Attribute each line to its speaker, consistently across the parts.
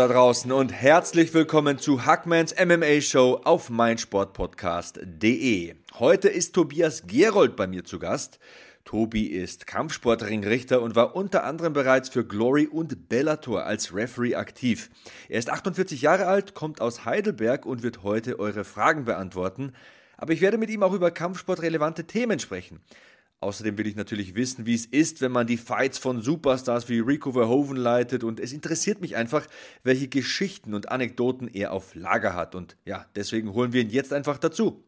Speaker 1: da draußen und herzlich willkommen zu Hackmans MMA Show auf meinsportpodcast.de. Heute ist Tobias Gerold bei mir zu Gast. Tobi ist Kampfsportringrichter und war unter anderem bereits für Glory und Bellator als Referee aktiv. Er ist 48 Jahre alt, kommt aus Heidelberg und wird heute eure Fragen beantworten. Aber ich werde mit ihm auch über kampfsportrelevante Themen sprechen. Außerdem will ich natürlich wissen, wie es ist, wenn man die Fights von Superstars wie Rico Verhoeven leitet und es interessiert mich einfach, welche Geschichten und Anekdoten er auf Lager hat und ja, deswegen holen wir ihn jetzt einfach dazu.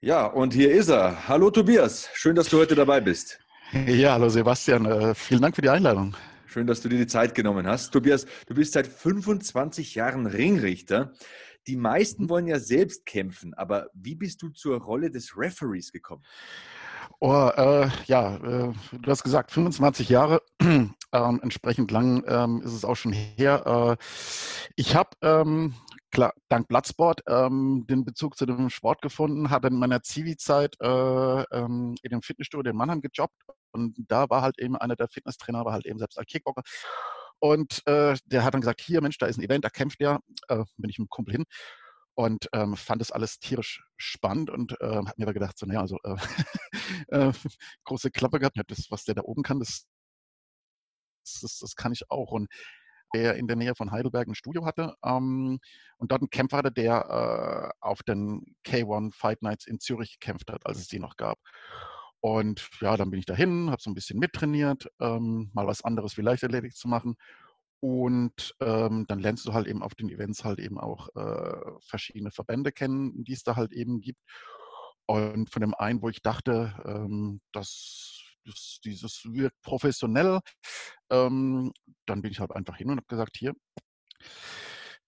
Speaker 1: Ja, und hier ist er. Hallo Tobias, schön, dass du heute dabei bist.
Speaker 2: Ja, hallo Sebastian, äh, vielen Dank für die Einladung.
Speaker 1: Schön, dass du dir die Zeit genommen hast. Tobias, du bist seit 25 Jahren Ringrichter. Die meisten wollen ja selbst kämpfen, aber wie bist du zur Rolle des Referees gekommen?
Speaker 2: Oh, äh, ja, äh, du hast gesagt 25 Jahre, ähm, entsprechend lang ähm, ist es auch schon her. Äh, ich habe ähm, dank Bloodsport ähm, den Bezug zu dem Sport gefunden, hatte in meiner Zivi-Zeit äh, ähm, in dem Fitnessstudio in Mannheim gejobbt und da war halt eben einer der Fitnesstrainer, war halt eben selbst als Kickboxer. Und äh, der hat dann gesagt, hier Mensch, da ist ein Event, da kämpft der, äh, bin ich mit dem Kumpel hin und ähm, fand das alles tierisch spannend und äh, habe mir aber gedacht, so, naja, also äh, äh, große Klappe gehabt, das, was der da oben kann, das, das, das kann ich auch. Und der in der Nähe von Heidelberg ein Studio hatte ähm, und dort einen Kämpfer hatte, der äh, auf den K1 Fight Nights in Zürich gekämpft hat, als es die noch gab. Und ja, dann bin ich dahin, habe so ein bisschen mittrainiert, ähm, mal was anderes wie Leichtathletik zu machen und ähm, dann lernst du halt eben auf den Events halt eben auch äh, verschiedene Verbände kennen, die es da halt eben gibt. Und von dem einen, wo ich dachte, ähm, dass, dass dieses wirkt professionell, ähm, dann bin ich halt einfach hin und habe gesagt, hier,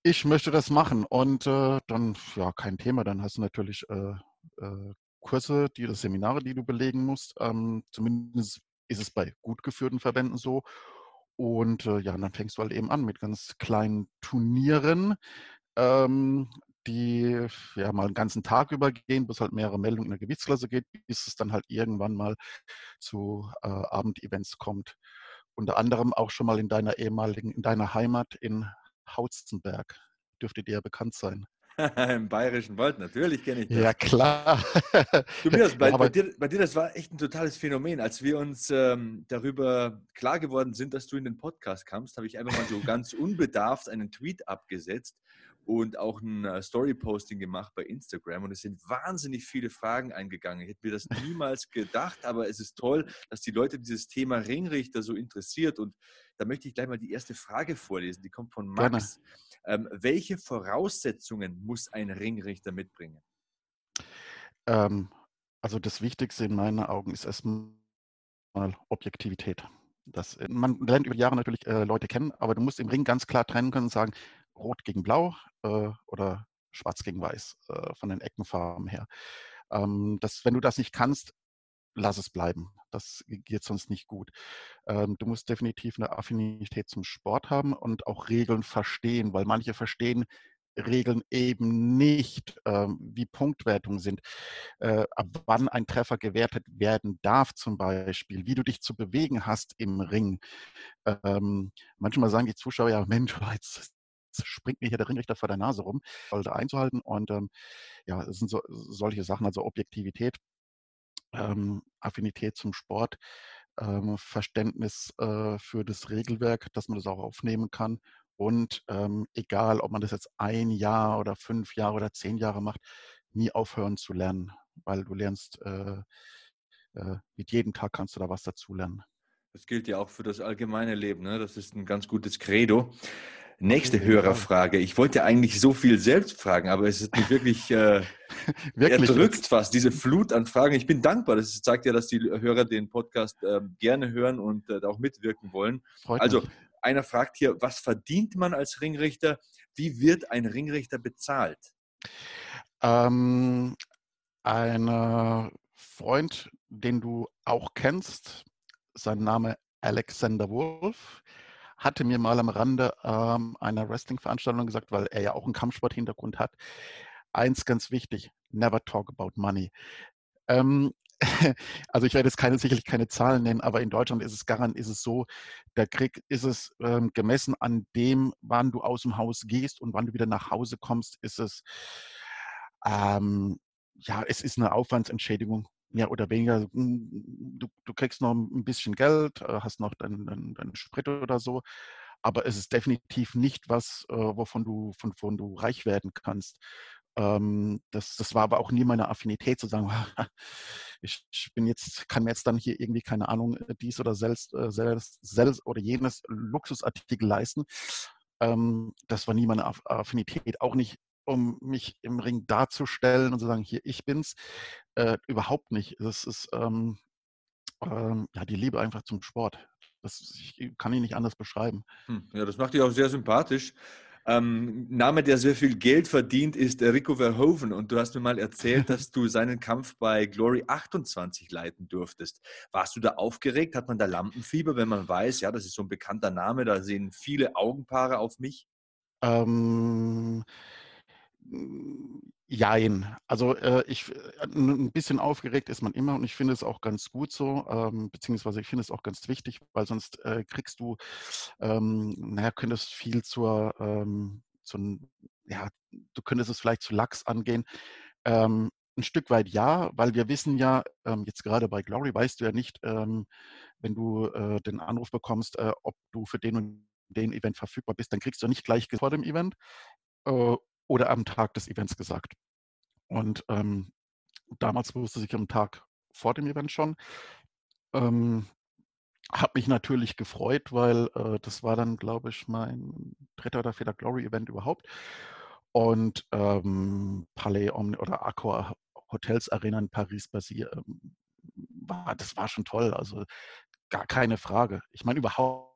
Speaker 2: ich möchte das machen. Und äh, dann, ja, kein Thema, dann hast du natürlich äh, äh, Kurse, die Seminare, die du belegen musst. Ähm, zumindest ist es bei gut geführten Verbänden so. Und äh, ja, und dann fängst du halt eben an mit ganz kleinen Turnieren, ähm, die ja mal einen ganzen Tag übergehen, bis halt mehrere Meldungen in der Gewichtsklasse geht, bis es dann halt irgendwann mal zu äh, Abendevents kommt. Unter anderem auch schon mal in deiner ehemaligen, in deiner Heimat in Hautzenberg. Dürfte dir ja bekannt sein.
Speaker 1: Im Bayerischen Wald, natürlich kenne ich das.
Speaker 2: Ja, klar.
Speaker 1: Tobias, bei, ja, bei, dir, bei dir, das war echt ein totales Phänomen. Als wir uns ähm, darüber klar geworden sind, dass du in den Podcast kamst, habe ich einfach mal so ganz unbedarft einen Tweet abgesetzt und auch ein äh, Story-Posting gemacht bei Instagram. Und es sind wahnsinnig viele Fragen eingegangen. Ich hätte mir das niemals gedacht, aber es ist toll, dass die Leute dieses Thema Ringrichter so interessiert. Und da möchte ich gleich mal die erste Frage vorlesen. Die kommt von Max. Ähm, welche Voraussetzungen muss ein Ringrichter mitbringen?
Speaker 2: Ähm, also das Wichtigste in meinen Augen ist erstmal Objektivität. Das, äh, man lernt über Jahre natürlich äh, Leute kennen, aber du musst im Ring ganz klar trennen können und sagen, rot gegen blau äh, oder schwarz gegen weiß äh, von den Eckenfarben her. Ähm, das, wenn du das nicht kannst, lass es bleiben. Das geht sonst nicht gut. Ähm, du musst definitiv eine Affinität zum Sport haben und auch Regeln verstehen, weil manche verstehen Regeln eben nicht, ähm, wie Punktwertungen sind, äh, ab wann ein Treffer gewertet werden darf zum Beispiel, wie du dich zu bewegen hast im Ring. Ähm, manchmal sagen die Zuschauer ja, Mensch, jetzt springt mir hier der Ringrichter vor der Nase rum, sollte einzuhalten und ähm, ja, es sind so, solche Sachen, also Objektivität ähm, Affinität zum Sport, ähm, Verständnis äh, für das Regelwerk, dass man das auch aufnehmen kann. Und ähm, egal, ob man das jetzt ein Jahr oder fünf Jahre oder zehn Jahre macht, nie aufhören zu lernen, weil du lernst, äh, äh, mit jedem Tag kannst du da was dazu lernen.
Speaker 1: Das gilt ja auch für das allgemeine Leben. Ne? Das ist ein ganz gutes Credo. Nächste Hörerfrage. Ich wollte eigentlich so viel selbst fragen, aber es ist mich wirklich, äh, wirklich erdrückt fast, diese Flut an Fragen. Ich bin dankbar. Das zeigt ja, dass die Hörer den Podcast äh, gerne hören und äh, auch mitwirken wollen. Freut also, mich. einer fragt hier, was verdient man als Ringrichter? Wie wird ein Ringrichter bezahlt?
Speaker 2: Ähm, ein Freund, den du auch kennst, sein Name Alexander Wolf, hatte mir mal am Rande ähm, einer Wrestling-Veranstaltung gesagt, weil er ja auch einen Kampfsport-Hintergrund hat. Eins ganz wichtig: Never talk about money. Ähm, also ich werde jetzt keine, sicherlich keine Zahlen nennen, aber in Deutschland ist es garant, ist es so, der Krieg ist es ähm, gemessen an dem, wann du aus dem Haus gehst und wann du wieder nach Hause kommst, ist es ähm, ja, es ist eine Aufwandsentschädigung mehr oder weniger. Hm, du, du kriegst noch ein bisschen Geld, äh, hast noch deinen, deinen, Sprit oder so, aber es ist definitiv nicht was, äh, wovon du, von, von du reich werden kannst. Ähm, das, das war aber auch nie meine Affinität zu sagen, ich, bin jetzt, kann mir jetzt dann hier irgendwie, keine Ahnung, dies oder selbst, äh, selbst, selbst oder jenes Luxusartikel leisten. Ähm, das war nie meine Affinität, auch nicht um mich im Ring darzustellen und zu sagen, hier, ich bin's. Äh, überhaupt nicht. Das ist ähm, ähm, ja die Liebe einfach zum Sport. Das, ich kann ihn nicht anders beschreiben.
Speaker 1: Hm, ja, das macht dich auch sehr sympathisch. Ähm, Name, der sehr viel Geld verdient, ist Rico Verhoeven. Und du hast mir mal erzählt, dass du seinen Kampf bei Glory 28 leiten durftest. Warst du da aufgeregt? Hat man da Lampenfieber, wenn man weiß, ja, das ist so ein bekannter Name, da sehen viele Augenpaare auf mich?
Speaker 2: Ähm, Jein. Also äh, ich äh, ein bisschen aufgeregt ist man immer und ich finde es auch ganz gut so, ähm, beziehungsweise ich finde es auch ganz wichtig, weil sonst äh, kriegst du, ähm, naja, könntest viel zur, ähm, zu, ja, du könntest es vielleicht zu lax angehen. Ähm, ein Stück weit ja, weil wir wissen ja, ähm, jetzt gerade bei Glory weißt du ja nicht, ähm, wenn du äh, den Anruf bekommst, äh, ob du für den und den Event verfügbar bist, dann kriegst du nicht gleich vor dem Event. Oder am Tag des Events gesagt. Und ähm, damals wusste ich am Tag vor dem Event schon. Ähm, habe mich natürlich gefreut, weil äh, das war dann, glaube ich, mein dritter oder vierter Glory-Event überhaupt. Und ähm, Palais Omni oder Accor Hotels Arena in Paris basiert, ähm, war, das war schon toll. Also gar keine Frage. Ich meine, überhaupt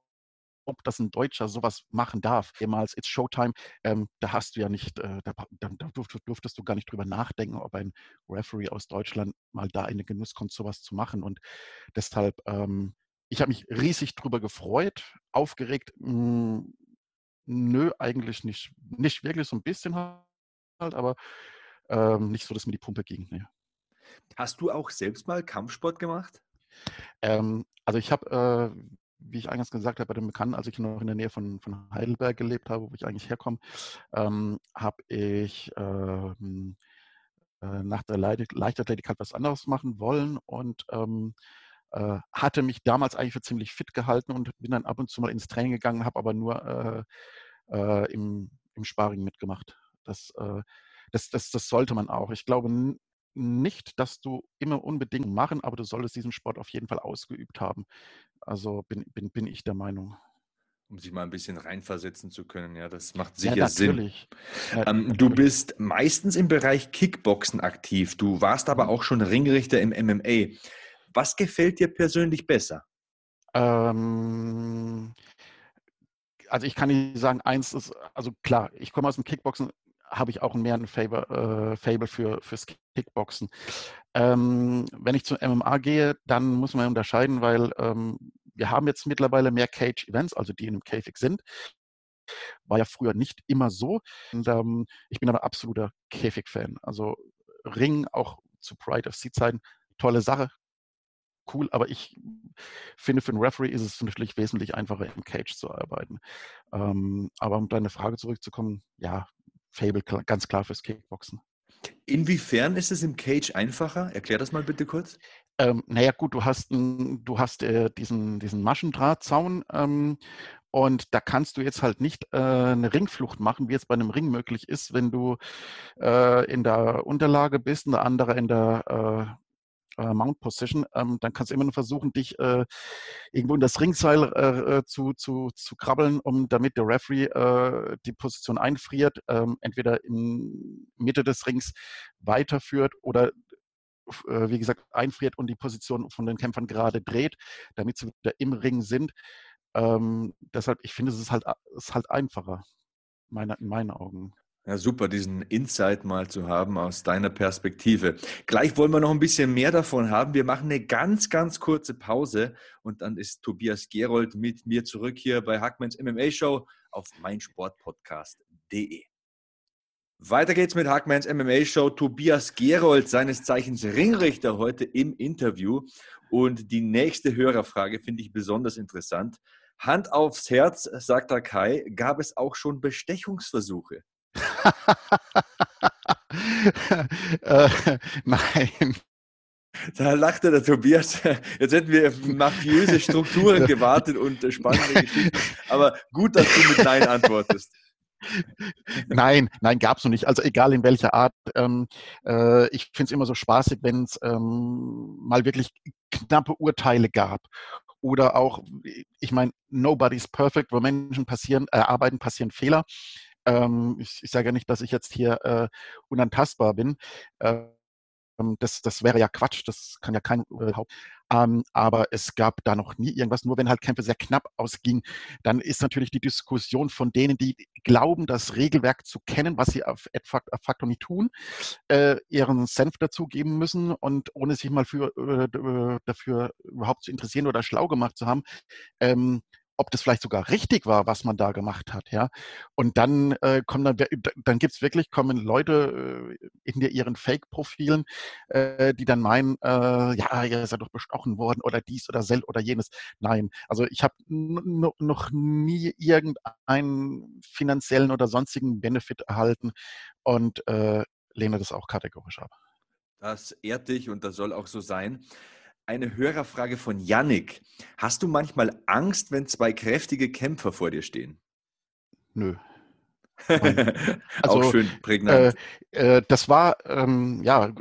Speaker 2: ob das ein Deutscher sowas machen darf. Ehemals It's Showtime, ähm, da hast du ja nicht, äh, da, da, durftest, durftest, du gar nicht drüber nachdenken, ob ein Referee aus Deutschland mal da in den Genuss kommt, sowas zu machen. Und deshalb, ähm, ich habe mich riesig drüber gefreut, aufgeregt. Mh, hm, nö, eigentlich nicht, nicht wirklich, so ein bisschen halt, aber ähm, nicht so, dass mir die Pumpe ging. Nee.
Speaker 1: Hast du auch selbst mal Kampfsport gemacht?
Speaker 2: Ähm, also ich habe, äh, wie ich eingangs gesagt habe, bei dem Bekannten, als ich noch in der Nähe von, von Heidelberg gelebt habe, wo ich eigentlich herkomme, ähm, habe ich ähm, äh, nach der Leichtathletik halt was anderes machen wollen und ähm, äh, hatte mich damals eigentlich für ziemlich fit gehalten und bin dann ab und zu mal ins Training gegangen, habe aber nur äh, äh im, im Sparring mitgemacht. Das, äh, das, das, das sollte man auch. Ich glaube nicht, dass du immer unbedingt machen, aber du solltest diesen Sport auf jeden Fall ausgeübt haben. Also bin, bin, bin ich der Meinung.
Speaker 1: Um sich mal ein bisschen reinversetzen zu können, ja, das macht sicher ja. Sinn. Ähm, Du bist meistens im Bereich Kickboxen aktiv. Du warst aber mhm. auch schon Ringrichter im MMA. Was gefällt dir persönlich besser?
Speaker 2: Ähm, also ich kann nicht sagen, eins ist, also klar, ich komme aus dem Kickboxen, habe ich auch mehr ein Favor, äh, Fable für, fürs Kickboxen. Ähm, wenn ich zum MMA gehe, dann muss man unterscheiden, weil ähm, wir haben jetzt mittlerweile mehr Cage-Events, also die in einem Käfig sind. War ja früher nicht immer so. Und, ähm, ich bin aber absoluter Käfig-Fan. Also Ring auch zu Pride of Sea-Zeiten, tolle Sache, cool, aber ich finde, für einen Referee ist es natürlich wesentlich einfacher, im Cage zu arbeiten. Ähm, aber um deine Frage zurückzukommen, ja, Fable ganz klar fürs Kickboxen.
Speaker 1: Inwiefern ist es im Cage einfacher? Erklär das mal bitte kurz.
Speaker 2: Ähm, naja, gut, du hast, du hast äh, diesen, diesen Maschendrahtzaun ähm, und da kannst du jetzt halt nicht äh, eine Ringflucht machen, wie es bei einem Ring möglich ist, wenn du äh, in der Unterlage bist und der andere in der äh, Mount Position, ähm, dann kannst du immer nur versuchen, dich äh, irgendwo in das Ringseil äh, äh, zu, zu, zu krabbeln, um damit der Referee äh, die Position einfriert, ähm, entweder in Mitte des Rings weiterführt oder wie gesagt, einfriert und die Position von den Kämpfern gerade dreht, damit sie wieder im Ring sind. Ähm, deshalb, ich finde, es ist halt, ist halt einfacher, meine, in meinen Augen.
Speaker 1: Ja, super, diesen Insight mal zu haben aus deiner Perspektive. Gleich wollen wir noch ein bisschen mehr davon haben. Wir machen eine ganz, ganz kurze Pause und dann ist Tobias Gerold mit mir zurück hier bei Hackmans MMA Show auf meinsportpodcast.de. Weiter geht's mit Hackmans MMA Show. Tobias Gerold, seines Zeichens Ringrichter, heute im Interview. Und die nächste Hörerfrage finde ich besonders interessant. Hand aufs Herz, sagt der Kai, gab es auch schon Bestechungsversuche?
Speaker 2: äh, nein.
Speaker 1: Da lachte der Tobias. Jetzt hätten wir auf mafiöse Strukturen gewartet und spannende Geschichten. Aber gut, dass du mit Nein antwortest.
Speaker 2: Nein, nein, gab es noch nicht. Also egal in welcher Art. Ähm, äh, ich finde es immer so spaßig, wenn es ähm, mal wirklich knappe Urteile gab. Oder auch, ich meine, nobody's perfect, wo Menschen passieren, äh, arbeiten, passieren Fehler. Ähm, ich, ich sage ja nicht, dass ich jetzt hier äh, unantastbar bin. Äh, das, das wäre ja Quatsch, das kann ja kein äh, Haupt. Ähm, aber es gab da noch nie irgendwas, nur wenn halt Kämpfe sehr knapp ausgingen, dann ist natürlich die Diskussion von denen, die glauben, das Regelwerk zu kennen, was sie auf facto nicht tun, äh, ihren Senf dazugeben müssen und ohne sich mal für, äh, dafür überhaupt zu interessieren oder schlau gemacht zu haben, ähm, ob das vielleicht sogar richtig war, was man da gemacht hat, ja. Und dann äh, kommen dann, dann gibt es wirklich, kommen Leute äh, in ihren Fake-Profilen, äh, die dann meinen, äh, ja, ihr seid doch bestochen worden oder dies oder sel oder jenes. Nein, also ich habe noch nie irgendeinen finanziellen oder sonstigen Benefit erhalten und äh, lehne das auch kategorisch ab.
Speaker 1: Das ehrt dich und das soll auch so sein eine Hörerfrage von Yannick. Hast du manchmal Angst, wenn zwei kräftige Kämpfer vor dir stehen?
Speaker 2: Nö.
Speaker 1: also, Auch schön prägnant.
Speaker 2: Äh, äh, das war, ähm, ja,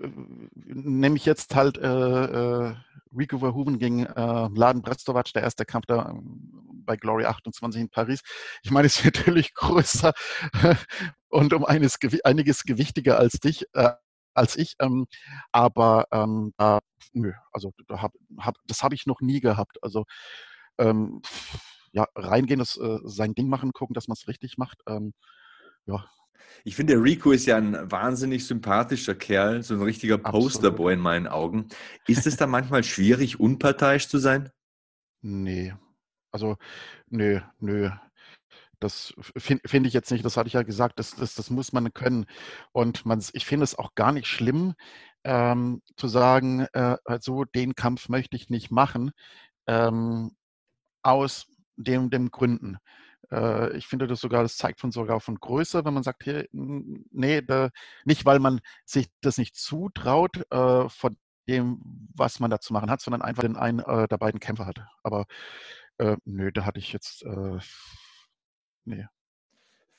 Speaker 2: nämlich jetzt halt äh, äh Rico Verhoeven gegen äh, Laden Brestovac, der erste Kampf da ähm, bei Glory 28 in Paris. Ich meine, es ist natürlich größer und um eines, einiges gewichtiger als dich, äh, als ich. Ähm, aber ähm, da, nö, also da hab, hab, das habe ich noch nie gehabt. Also ähm, ja, reingehen, das, äh, sein Ding machen, gucken, dass man es richtig macht. Ähm, ja.
Speaker 1: Ich finde, Rico ist ja ein wahnsinnig sympathischer Kerl, so ein richtiger Posterboy in meinen Augen. Ist es da manchmal schwierig, unparteiisch zu sein?
Speaker 2: Nee. Also, nö, nö. Das finde find ich jetzt nicht, das hatte ich ja gesagt, das, das, das muss man können. Und man, ich finde es auch gar nicht schlimm, ähm, zu sagen, äh, also den Kampf möchte ich nicht machen, ähm, aus dem, dem Gründen. Äh, ich finde das sogar, das zeigt von sogar von Größe, wenn man sagt, hier, nee, da, nicht weil man sich das nicht zutraut, äh, von dem, was man da zu machen hat, sondern einfach den einen äh, der beiden Kämpfer hat. Aber äh, nö, da hatte ich jetzt äh,
Speaker 1: Nee.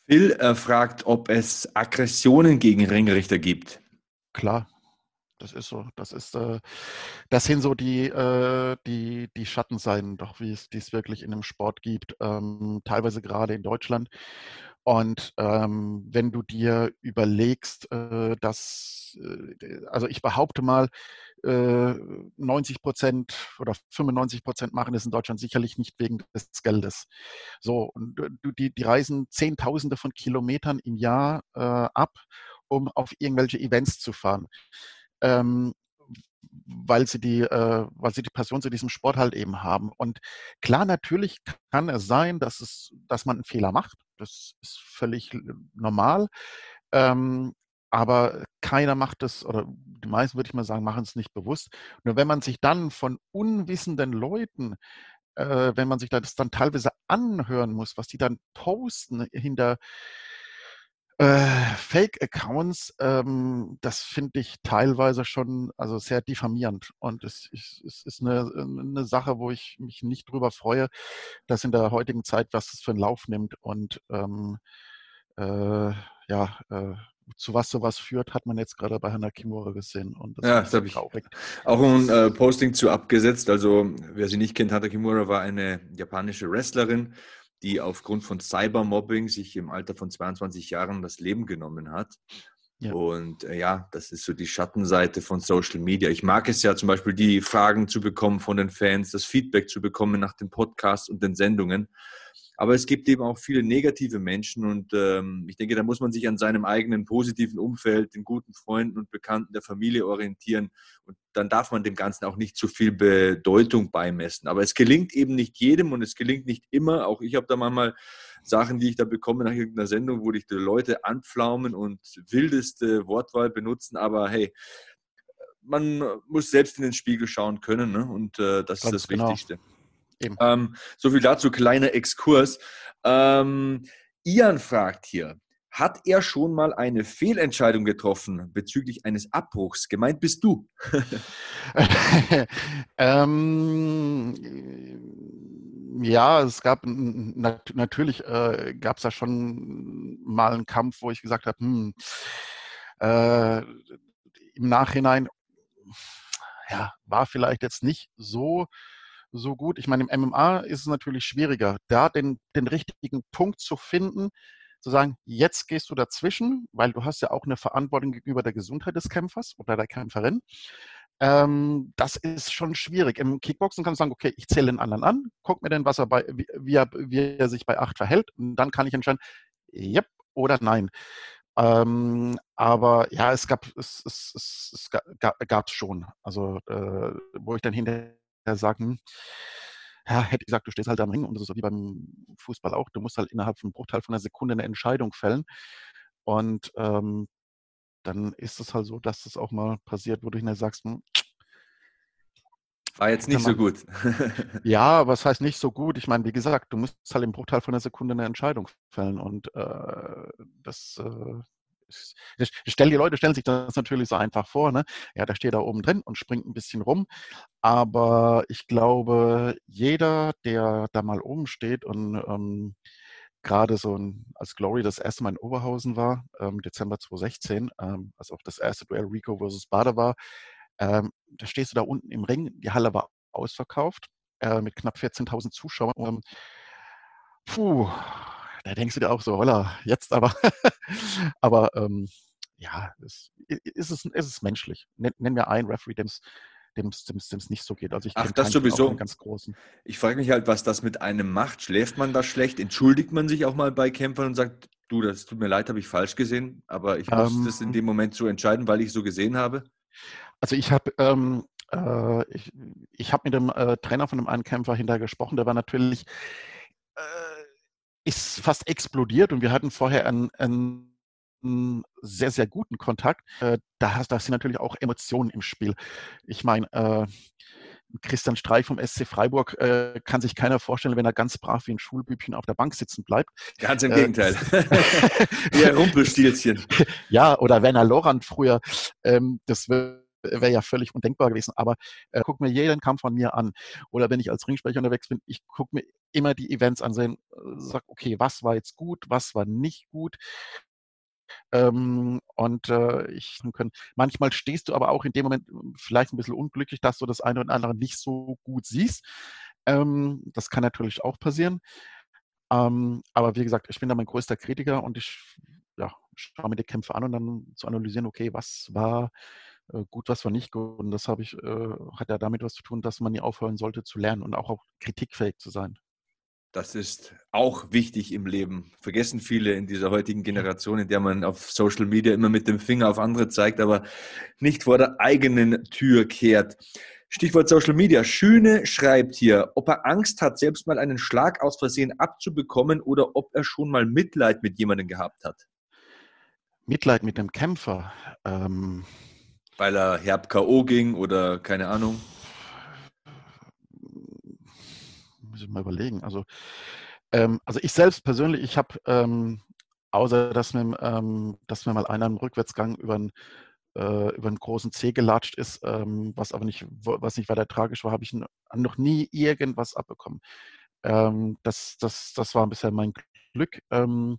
Speaker 1: Phil äh, fragt, ob es Aggressionen gegen Ringrichter gibt.
Speaker 2: Klar, das ist so. Das ist, äh, das sind so die, äh, die, die Schattenseiten, doch wie es dies wirklich in dem Sport gibt, ähm, teilweise gerade in Deutschland. Und ähm, wenn du dir überlegst, äh, dass, äh, also ich behaupte mal, 90 äh, Prozent oder 95 Prozent machen es in Deutschland sicherlich nicht wegen des Geldes. So, und die, die reisen Zehntausende von Kilometern im Jahr äh, ab, um auf irgendwelche Events zu fahren. Ähm, weil sie die, äh, weil sie die Passion zu diesem Sport halt eben haben. Und klar, natürlich kann es sein, dass es, dass man einen Fehler macht. Das ist völlig normal. Ähm, aber keiner macht es, oder die meisten würde ich mal sagen, machen es nicht bewusst. Nur wenn man sich dann von unwissenden Leuten, äh, wenn man sich das dann teilweise anhören muss, was die dann posten hinter äh, Fake-Accounts, ähm, das finde ich teilweise schon also sehr diffamierend. Und es, es, es ist eine, eine, Sache, wo ich mich nicht drüber freue, dass in der heutigen Zeit was es für einen Lauf nimmt. Und ähm, äh, ja, äh, zu was sowas führt, hat man jetzt gerade bei Hannah Kimura gesehen.
Speaker 1: Und das ja, das habe ich auch ein äh, Posting zu abgesetzt. Also wer sie nicht kennt, Hannah Kimura war eine japanische Wrestlerin, die aufgrund von Cybermobbing sich im Alter von 22 Jahren das Leben genommen hat. Ja. Und äh, ja, das ist so die Schattenseite von Social Media. Ich mag es ja zum Beispiel, die Fragen zu bekommen von den Fans, das Feedback zu bekommen nach den Podcasts und den Sendungen. Aber es gibt eben auch viele negative Menschen und ähm, ich denke, da muss man sich an seinem eigenen positiven Umfeld, den guten Freunden und Bekannten der Familie orientieren und dann darf man dem Ganzen auch nicht zu viel Bedeutung beimessen. Aber es gelingt eben nicht jedem und es gelingt nicht immer. Auch ich habe da manchmal Sachen, die ich da bekomme nach irgendeiner Sendung, wo dich die Leute anpflaumen und wildeste Wortwahl benutzen. Aber hey, man muss selbst in den Spiegel schauen können ne? und äh, das Ganz ist das genau. Wichtigste. Ähm, so viel dazu, kleiner Exkurs. Ähm, Ian fragt hier, hat er schon mal eine Fehlentscheidung getroffen bezüglich eines Abbruchs? Gemeint bist du.
Speaker 2: ähm, ja, es gab nat natürlich äh, gab es da schon mal einen Kampf, wo ich gesagt habe, hm, äh, im Nachhinein ja, war vielleicht jetzt nicht so so gut. Ich meine, im MMA ist es natürlich schwieriger, da den, den richtigen Punkt zu finden, zu sagen, jetzt gehst du dazwischen, weil du hast ja auch eine Verantwortung gegenüber der Gesundheit des Kämpfers oder der Kämpferin. Ähm, das ist schon schwierig. Im Kickboxen kannst du sagen, okay, ich zähle den anderen an, guck mir denn, was er bei, wie, wie, er, wie er sich bei acht verhält und dann kann ich entscheiden, yep oder nein. Ähm, aber ja, es gab es, es, es, es gab es schon. Also äh, wo ich dann hinterher sage, hm, ja, hätte ich gesagt, du stehst halt am Ring und das ist so wie beim Fußball auch. Du musst halt innerhalb von einem Bruchteil von einer Sekunde eine Entscheidung fällen. Und ähm, dann ist es halt so, dass es auch mal passiert, wo du hinterher sagst, hm,
Speaker 1: war jetzt nicht man, so gut.
Speaker 2: ja, was heißt nicht so gut? Ich meine, wie gesagt, du musst halt im Bruchteil von einer Sekunde eine Entscheidung fällen und äh, das äh, stell die Leute stellen sich das natürlich so einfach vor, ne? Ja, da steht da oben drin und springt ein bisschen rum. Aber ich glaube, jeder, der da mal oben steht und ähm, gerade so ein, als Glory das erste Mal in Oberhausen war, ähm, Dezember 2016, ähm, als auch das erste Duell Rico versus Bader war, ähm, da stehst du da unten im Ring, die Halle war ausverkauft äh, mit knapp 14.000 Zuschauern. Und, puh, da denkst du dir auch so, holla, jetzt aber. aber ähm, ja, es, ist, es, ist es menschlich. Nennen wir einen Referee, dem es nicht so geht.
Speaker 1: Also ich Ach, das sowieso. Ganz großen. Ich frage mich halt, was das mit einem macht. Schläft man da schlecht? Entschuldigt man sich auch mal bei Kämpfern und sagt, du, das tut mir leid, habe ich falsch gesehen, aber ich muss ähm, das in dem Moment so entscheiden, weil ich so gesehen habe?
Speaker 2: Also ich habe ähm, äh, ich, ich hab mit dem äh, Trainer von einem einen Kämpfer hinterher gesprochen, der war natürlich äh, ist fast explodiert und wir hatten vorher einen, einen sehr, sehr guten Kontakt. Äh, da, da sind natürlich auch Emotionen im Spiel. Ich meine, äh, Christian Streich vom SC Freiburg äh, kann sich keiner vorstellen, wenn er ganz brav wie ein Schulbübchen auf der Bank sitzen bleibt.
Speaker 1: Ganz im äh, Gegenteil. wie ein Rumpelstilzchen.
Speaker 2: ja, oder Werner Lorand früher. Ähm, das wird wäre ja völlig undenkbar gewesen. Aber äh, guck mir jeden Kampf von mir an. Oder wenn ich als Ringsprecher unterwegs bin, ich gucke mir immer die Events an, sehen, äh, sag, okay, was war jetzt gut, was war nicht gut. Ähm, und äh, ich können, manchmal stehst du aber auch in dem Moment hm, vielleicht ein bisschen unglücklich, dass du das eine oder andere nicht so gut siehst. Ähm, das kann natürlich auch passieren. Ähm, aber wie gesagt, ich bin da mein größter Kritiker und ich ja, schaue mir die Kämpfe an und dann zu analysieren, okay, was war gut, was war nicht gut. Und das habe ich, äh, hat ja damit was zu tun, dass man nie aufhören sollte zu lernen und auch, auch kritikfähig zu sein.
Speaker 1: Das ist auch wichtig im Leben. Vergessen viele in dieser heutigen Generation, in der man auf Social Media immer mit dem Finger auf andere zeigt, aber nicht vor der eigenen Tür kehrt. Stichwort Social Media. Schöne schreibt hier, ob er Angst hat, selbst mal einen Schlag aus Versehen abzubekommen oder ob er schon mal Mitleid mit jemandem gehabt hat.
Speaker 2: Mitleid mit dem Kämpfer. Ähm,
Speaker 1: weil er herb K.O. ging oder keine Ahnung?
Speaker 2: Muss ich mal überlegen. Also, ähm, also ich selbst persönlich, ich habe, ähm, außer dass mir, ähm, dass mir mal einer im Rückwärtsgang über einen äh, über einen großen C gelatscht ist, ähm, was aber nicht, was nicht weiter tragisch war, habe ich noch nie irgendwas abbekommen. Ähm, das, das, das war bisher mein Glück. Ähm,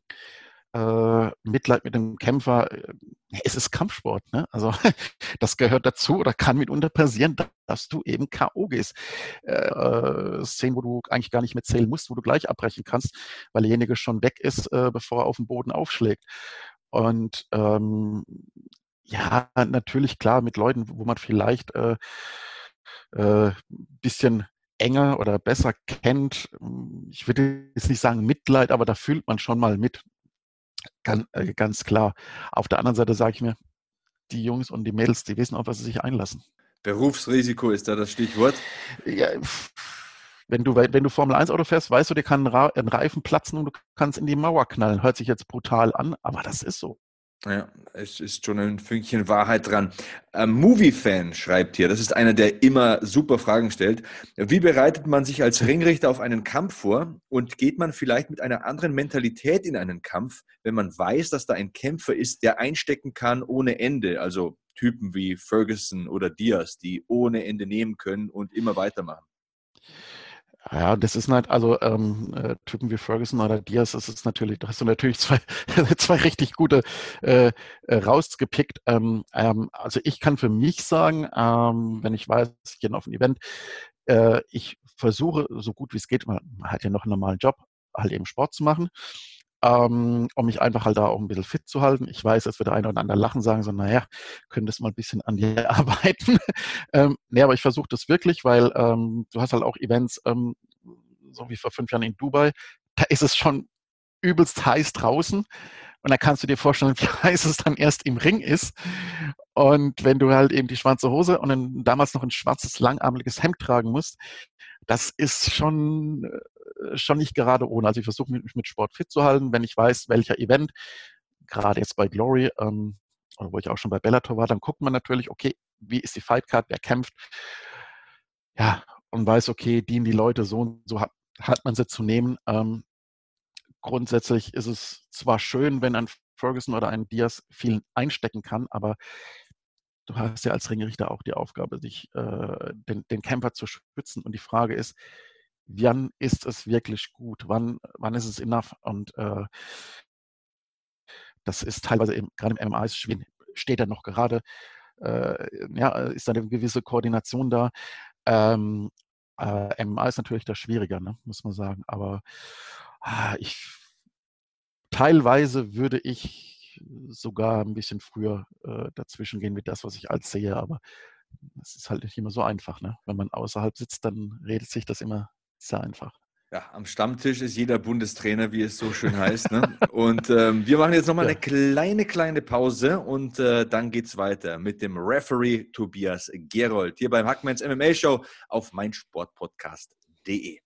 Speaker 2: äh, Mitleid mit dem Kämpfer, äh, es ist Kampfsport. Ne? Also das gehört dazu oder kann mitunter passieren, dass du eben K.O. gehst. Äh, Szenen, wo du eigentlich gar nicht mehr zählen musst, wo du gleich abbrechen kannst, weil derjenige schon weg ist, äh, bevor er auf den Boden aufschlägt. Und ähm, ja, natürlich klar mit Leuten, wo man vielleicht äh, äh, bisschen enger oder besser kennt, ich würde jetzt nicht sagen Mitleid, aber da fühlt man schon mal mit. Ganz, äh, ganz klar. Auf der anderen Seite sage ich mir, die Jungs und die Mädels, die wissen, auf was sie sich einlassen.
Speaker 1: Berufsrisiko ist da das Stichwort.
Speaker 2: Ja, wenn du, wenn du Formel 1 Auto fährst, weißt du, dir kann ein Reifen platzen und du kannst in die Mauer knallen. Hört sich jetzt brutal an, aber das ist so.
Speaker 1: Ja, es ist schon ein Fünkchen Wahrheit dran. Ein Movie-Fan schreibt hier, das ist einer, der immer super Fragen stellt. Wie bereitet man sich als Ringrichter auf einen Kampf vor und geht man vielleicht mit einer anderen Mentalität in einen Kampf, wenn man weiß, dass da ein Kämpfer ist, der einstecken kann ohne Ende? Also Typen wie Ferguson oder Diaz, die ohne Ende nehmen können und immer weitermachen.
Speaker 2: Ja, das ist halt, also ähm, äh, Typen wie Ferguson oder Diaz, das ist natürlich, da hast du natürlich zwei, zwei richtig gute äh, äh, rausgepickt. Ähm, ähm, also ich kann für mich sagen, ähm, wenn ich weiß, ich gehe auf ein Event, äh, ich versuche so gut wie es geht, man hat ja noch einen normalen Job, halt eben Sport zu machen ähm, um mich einfach halt da auch ein bisschen fit zu halten. Ich weiß, dass wir der eine oder andere lachen, sagen so, naja, könntest mal ein bisschen an dir arbeiten. ähm, nee, aber ich versuche das wirklich, weil ähm, du hast halt auch Events, ähm, so wie vor fünf Jahren in Dubai, da ist es schon übelst heiß draußen. Und da kannst du dir vorstellen, wie heiß es dann erst im Ring ist. Und wenn du halt eben die schwarze Hose und ein, damals noch ein schwarzes, langarmliches Hemd tragen musst, das ist schon äh, schon nicht gerade ohne. Also ich versuche mich mit Sport fit zu halten, wenn ich weiß, welcher Event, gerade jetzt bei Glory, ähm, oder wo ich auch schon bei Bellator war, dann guckt man natürlich, okay, wie ist die Fightcard, wer kämpft. Ja, und weiß, okay, dienen die Leute so und so hat, hat man sie zu nehmen. Ähm, grundsätzlich ist es zwar schön, wenn ein Ferguson oder ein Diaz viel einstecken kann, aber du hast ja als Ringrichter auch die Aufgabe, dich, äh, den, den Camper zu schützen. Und die Frage ist, wann ist es wirklich gut, wann, wann ist es enough und äh, das ist teilweise eben, gerade im MMA ist schwierig, steht er noch gerade, äh, ja, ist da eine gewisse Koordination da. Ähm, äh, MMA ist natürlich das schwieriger, ne, muss man sagen, aber ah, ich teilweise würde ich sogar ein bisschen früher äh, dazwischen gehen mit das, was ich als sehe, aber es ist halt nicht immer so einfach. Ne? Wenn man außerhalb sitzt, dann redet sich das immer sehr einfach.
Speaker 1: Ja, am Stammtisch ist jeder Bundestrainer, wie es so schön heißt. Ne? Und ähm, wir machen jetzt nochmal ja. eine kleine, kleine Pause und äh, dann es weiter mit dem Referee Tobias Gerold hier beim Hackmans MMA Show auf meinsportpodcast.de.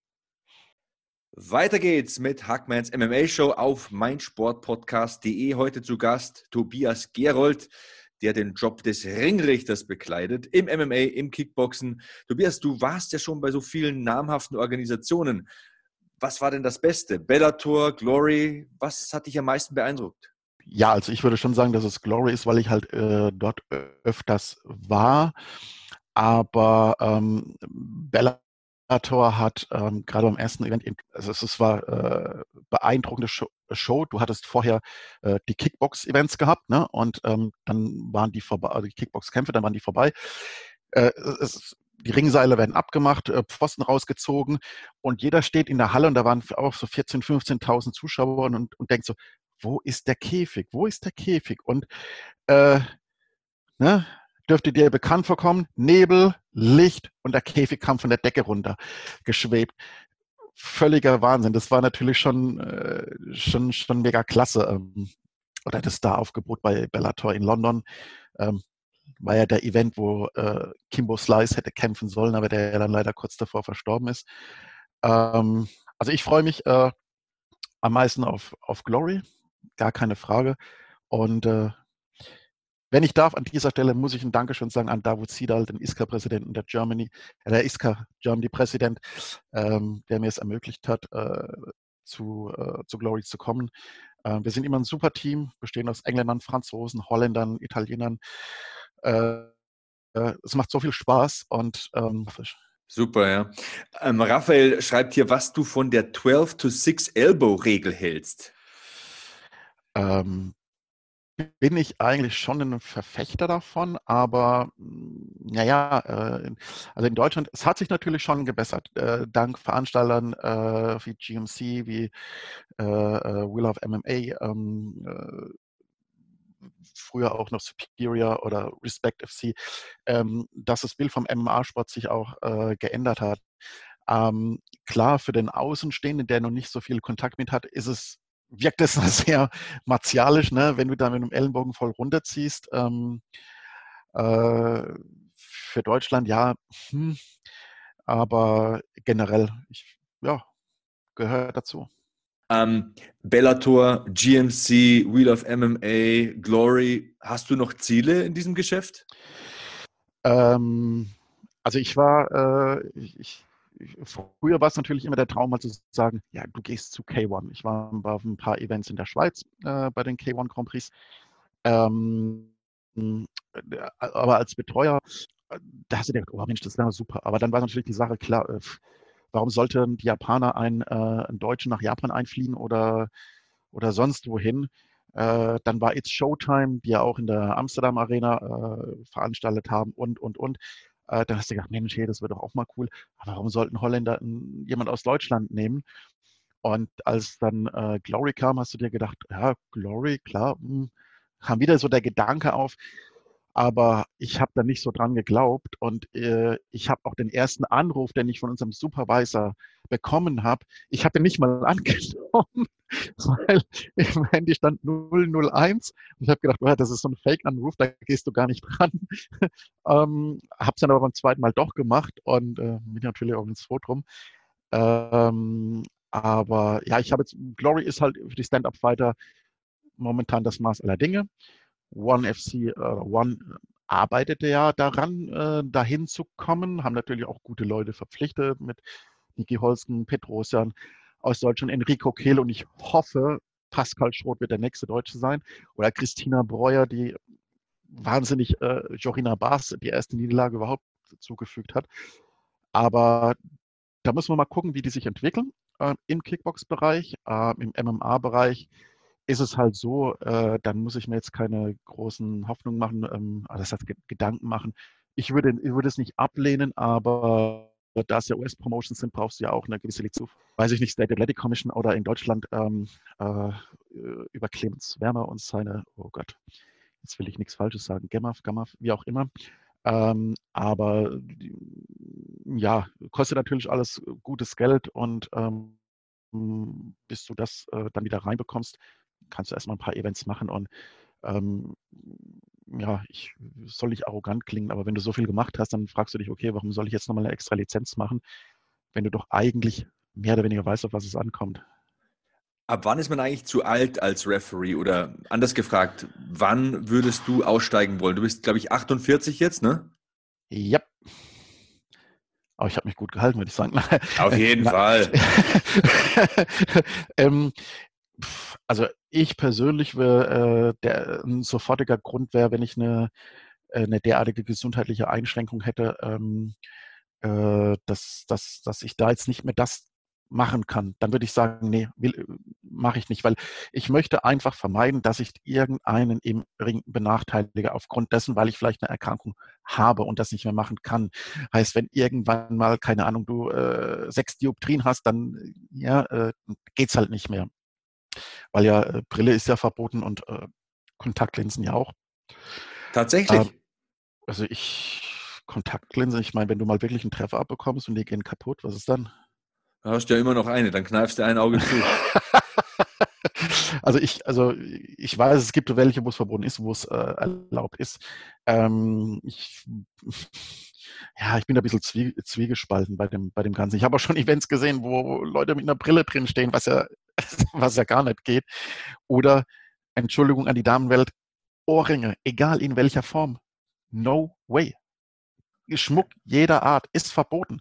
Speaker 1: Weiter geht's mit Hackmans MMA Show auf meinsportpodcast.de. Heute zu Gast Tobias Gerold der den Job des Ringrichters bekleidet, im MMA, im Kickboxen. Tobias, du warst ja schon bei so vielen namhaften Organisationen. Was war denn das Beste? Bellator, Glory, was hat dich am meisten beeindruckt?
Speaker 2: Ja, also ich würde schon sagen, dass es Glory ist, weil ich halt äh, dort öfters war. Aber ähm, Bellator hat ähm, gerade beim ersten Event, also es war äh, beeindruckende Show. Du hattest vorher äh, die Kickbox-Events gehabt, ne? Und ähm, dann waren die vorbei, also die Kickbox-Kämpfe, dann waren die vorbei. Äh, es, die Ringseile werden abgemacht, äh, Pfosten rausgezogen und jeder steht in der Halle und da waren auch so 14.000, 15.000 Zuschauer und, und denkt so, wo ist der Käfig? Wo ist der Käfig? Und äh, ne, dürfte dir bekannt vorkommen. Nebel, Licht und der Käfig kam von der Decke runter geschwebt. Völliger Wahnsinn. Das war natürlich schon, äh, schon, schon mega klasse. Ähm, oder das Star-Aufgebot bei Bellator in London. Ähm, war ja der Event, wo äh, Kimbo Slice hätte kämpfen sollen, aber der dann leider kurz davor verstorben ist. Ähm, also ich freue mich äh, am meisten auf, auf Glory, gar keine Frage. Und äh, wenn ich darf, an dieser Stelle muss ich ein Dankeschön sagen an Davut Sidal, den ISKA-Präsidenten der Germany, äh, der ISKA Germany-Präsident, ähm, der mir es ermöglicht hat, äh, zu, äh, zu Glory zu kommen. Äh, wir sind immer ein super Team, bestehen aus Engländern, Franzosen, Holländern, Italienern. Äh, äh, es macht so viel Spaß und ähm,
Speaker 1: Super, ja. Ähm, Raphael schreibt hier, was du von der 12 to 6 Elbow Regel hältst.
Speaker 2: Ähm, bin ich eigentlich schon ein Verfechter davon, aber naja, äh, also in Deutschland, es hat sich natürlich schon gebessert, äh, dank Veranstaltern äh, wie GMC, wie äh, Will of MMA, ähm, äh, früher auch noch Superior oder Respect FC, ähm, dass das Bild vom MMA-Sport sich auch geändert hat. Ähm, klar, für den Außenstehenden, der noch nicht so viel Kontakt mit hat, ist es, wirkt es sehr martialisch, ne? wenn du da mit einem Ellenbogen voll runterziehst. Ähm, äh, für Deutschland ja, hm, aber generell, ich, ja, gehört dazu.
Speaker 1: Ähm, Bellator, GMC, Wheel of MMA, Glory, hast du noch Ziele in diesem Geschäft?
Speaker 2: Ähm, also ich war, äh, ich, früher war es natürlich immer der Traum, mal zu sagen, ja, du gehst zu K1. Ich war auf ein paar Events in der Schweiz äh, bei den K1 Grand Prix. Ähm, aber als Betreuer, äh, da hast du gedacht, oh Mensch, das wäre super. Aber dann war natürlich die Sache klar, äh, Warum sollten die Japaner einen, äh, einen Deutschen nach Japan einfliegen oder, oder sonst wohin? Äh, dann war It's Showtime, die ja auch in der Amsterdam Arena äh, veranstaltet haben und, und, und. Äh, dann hast du gedacht, Mensch, hey, das wird doch auch mal cool. Aber warum sollten Holländer jemand aus Deutschland nehmen? Und als dann äh, Glory kam, hast du dir gedacht, ja, Glory, klar, mh, hm, kam wieder so der Gedanke auf, aber ich habe da nicht so dran geglaubt und äh, ich habe auch den ersten Anruf, den ich von unserem Supervisor bekommen habe, ich habe den nicht mal angenommen, weil im Handy stand 001 und ich habe gedacht, oh, das ist so ein Fake-Anruf, da gehst du gar nicht dran. ähm, habe es dann aber beim zweiten Mal doch gemacht und äh, bin natürlich auch ins Froh drum. Ähm, aber ja, ich habe jetzt, Glory ist halt für die Stand-Up-Fighter momentan das Maß aller Dinge. One FC äh, One äh, arbeitete ja daran, äh, dahin zu kommen, haben natürlich auch gute Leute verpflichtet mit Niki Holsten, Petrosian aus Deutschland, Enrico Kehl und ich hoffe, Pascal Schroth wird der nächste Deutsche sein oder Christina Breuer, die wahnsinnig äh, Jorina Baas die erste Niederlage überhaupt zugefügt hat. Aber da müssen wir mal gucken, wie die sich entwickeln äh, im Kickbox-Bereich, äh, im MMA-Bereich ist es halt so, äh, dann muss ich mir jetzt keine großen Hoffnungen machen, ähm, das heißt Gedanken machen. Ich würde, ich würde es nicht ablehnen, aber da es ja US-Promotions sind, brauchst du ja auch eine gewisse Lizenz. Weiß ich nicht, State Athletic Commission oder in Deutschland ähm, äh, über Clemens Werner und seine, oh Gott, jetzt will ich nichts Falsches sagen, Gemaf, Gamaf, wie auch immer. Ähm, aber ja, kostet natürlich alles gutes Geld und ähm, bis du das äh, dann wieder reinbekommst, kannst du erstmal ein paar Events machen und ähm, ja, ich soll nicht arrogant klingen, aber wenn du so viel gemacht hast, dann fragst du dich, okay, warum soll ich jetzt nochmal eine extra Lizenz machen, wenn du doch eigentlich mehr oder weniger weißt, auf was es ankommt.
Speaker 1: Ab wann ist man eigentlich zu alt als Referee? Oder anders gefragt, wann würdest du aussteigen wollen? Du bist, glaube ich, 48 jetzt, ne?
Speaker 2: Ja. Aber ich habe mich gut gehalten, würde ich sagen.
Speaker 1: Auf jeden Fall.
Speaker 2: ähm, also ich persönlich wäre, äh, der ein sofortiger Grund wäre, wenn ich eine, äh, eine derartige gesundheitliche Einschränkung hätte, ähm, äh, dass, dass, dass ich da jetzt nicht mehr das machen kann, dann würde ich sagen, nee, mache ich nicht, weil ich möchte einfach vermeiden, dass ich irgendeinen im Ring benachteilige aufgrund dessen, weil ich vielleicht eine Erkrankung habe und das nicht mehr machen kann. Heißt, wenn irgendwann mal, keine Ahnung, du äh, sechs Dioptrien hast, dann ja, äh, geht's halt nicht mehr weil ja äh, Brille ist ja verboten und äh, Kontaktlinsen ja auch.
Speaker 1: Tatsächlich. Ähm,
Speaker 2: also ich, Kontaktlinsen, ich meine, wenn du mal wirklich einen Treffer abbekommst und die gehen kaputt, was ist dann?
Speaker 1: Du hast ja immer noch eine, dann kneifst du ein Auge zu.
Speaker 2: also ich, also ich weiß, es gibt welche, wo es verboten ist, wo es äh, erlaubt ist. Ähm, ich, ja, ich bin da ein bisschen zwie, zwiegespalten bei dem, bei dem Ganzen. Ich habe auch schon Events gesehen, wo Leute mit einer Brille drin stehen, was ja was ja gar nicht geht. Oder, Entschuldigung an die Damenwelt, Ohrringe, egal in welcher Form. No way. Schmuck jeder Art ist verboten.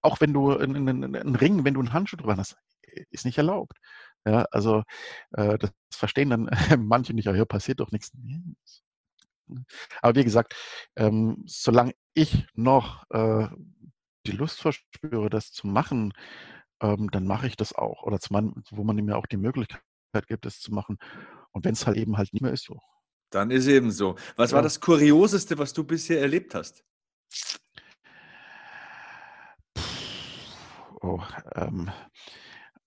Speaker 2: Auch wenn du einen, Ring, wenn du einen Handschuh dran hast, ist nicht erlaubt. Ja, also äh, das verstehen dann manche nicht, ja, hier passiert doch nichts. Aber wie gesagt, ähm, solange ich noch äh, die Lust verspüre, das zu machen, ähm, dann mache ich das auch. Oder zum, wo man mir auch die Möglichkeit gibt, das zu machen. Und wenn es halt eben halt nicht mehr ist, so.
Speaker 1: Dann ist eben so. Was ja. war das Kurioseste, was du bisher erlebt hast?
Speaker 2: Oh, ähm,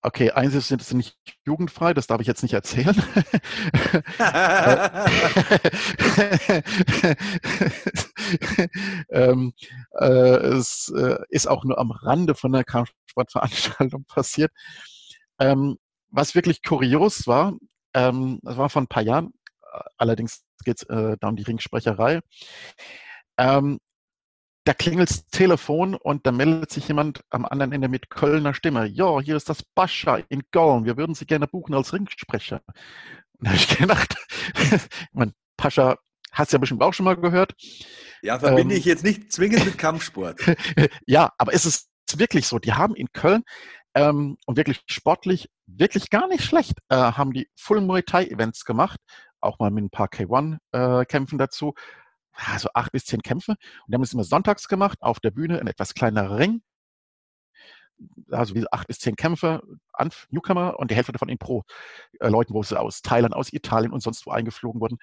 Speaker 2: okay, eins ist, sind nicht jugendfrei, das darf ich jetzt nicht erzählen. ähm, äh, es äh, ist auch nur am Rande von der Kampfsportveranstaltung passiert. Ähm, was wirklich kurios war, ähm, das war vor ein paar Jahren, allerdings geht es äh, da um die Ringsprecherei. Ähm, da klingelt das Telefon und da meldet sich jemand am anderen Ende mit Kölner Stimme. Ja, hier ist das Bascha in Köln. Wir würden Sie gerne buchen als Ringsprecher. Und da habe ich gedacht, mein Pascha hast du ja bestimmt auch schon mal gehört.
Speaker 1: Ja, verbinde ähm, ich jetzt nicht zwingend mit Kampfsport.
Speaker 2: ja, aber es ist wirklich so. Die haben in Köln ähm, und wirklich sportlich wirklich gar nicht schlecht, äh, haben die Full Muay Thai Events gemacht, auch mal mit ein paar K1-Kämpfen äh, dazu. Also acht bis zehn Kämpfe. Und die haben es immer sonntags gemacht, auf der Bühne, ein etwas kleinerer Ring. Also wie acht bis zehn Kämpfe, an Newcomer und die Hälfte davon in Pro. Äh, Leuten, wo sie aus Thailand, aus Italien und sonst wo eingeflogen wurden.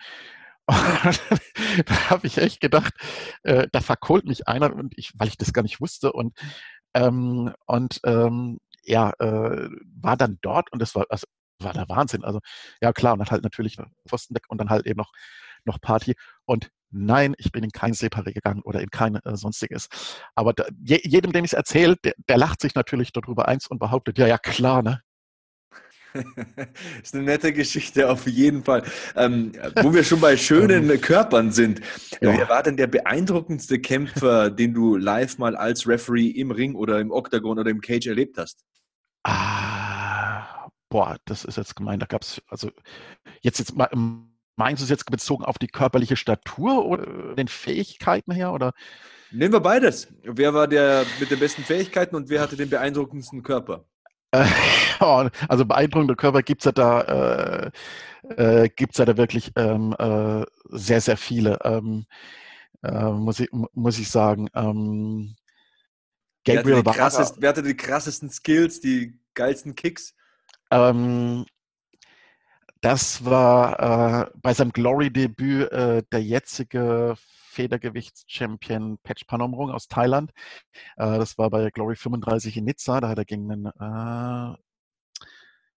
Speaker 2: da habe ich echt gedacht, äh, da verkohlt mich einer, und ich, weil ich das gar nicht wusste. Und, ähm, und ähm, ja, äh, war dann dort und das war, also, war der Wahnsinn. Also ja klar, und dann halt natürlich Pfosten weg und dann halt eben noch, noch Party. Und nein, ich bin in kein Separé gegangen oder in kein äh, sonstiges. Aber da, je, jedem, dem ich es erzähle, der, der lacht sich natürlich darüber eins und behauptet, ja, ja, klar, ne?
Speaker 1: ist eine nette Geschichte auf jeden Fall. Ähm, wo wir schon bei schönen ähm, Körpern sind. Ja. Wer war denn der beeindruckendste Kämpfer, den du live mal als Referee im Ring oder im Octagon oder im Cage erlebt hast?
Speaker 2: Ah, boah, das ist jetzt gemein. Da gab es, also jetzt, jetzt mal, meinst du es jetzt bezogen auf die körperliche Statur oder den Fähigkeiten her? Oder?
Speaker 1: Nehmen wir beides. Wer war der mit den besten Fähigkeiten und wer hatte den beeindruckendsten Körper?
Speaker 2: also beeindruckende Körper gibt es ja da, äh, äh, gibt's ja da wirklich ähm, äh, sehr, sehr viele, ähm, äh, muss, ich, muss ich sagen. Ähm,
Speaker 1: Gabriel wer hatte, wer hatte die krassesten Skills, die geilsten Kicks? Ähm,
Speaker 2: das war äh, bei seinem Glory-Debüt äh, der jetzige Federgewichtschampion Patch Panomrung aus Thailand. Äh, das war bei Glory 35 in Nizza. Da hat er gegen einen äh,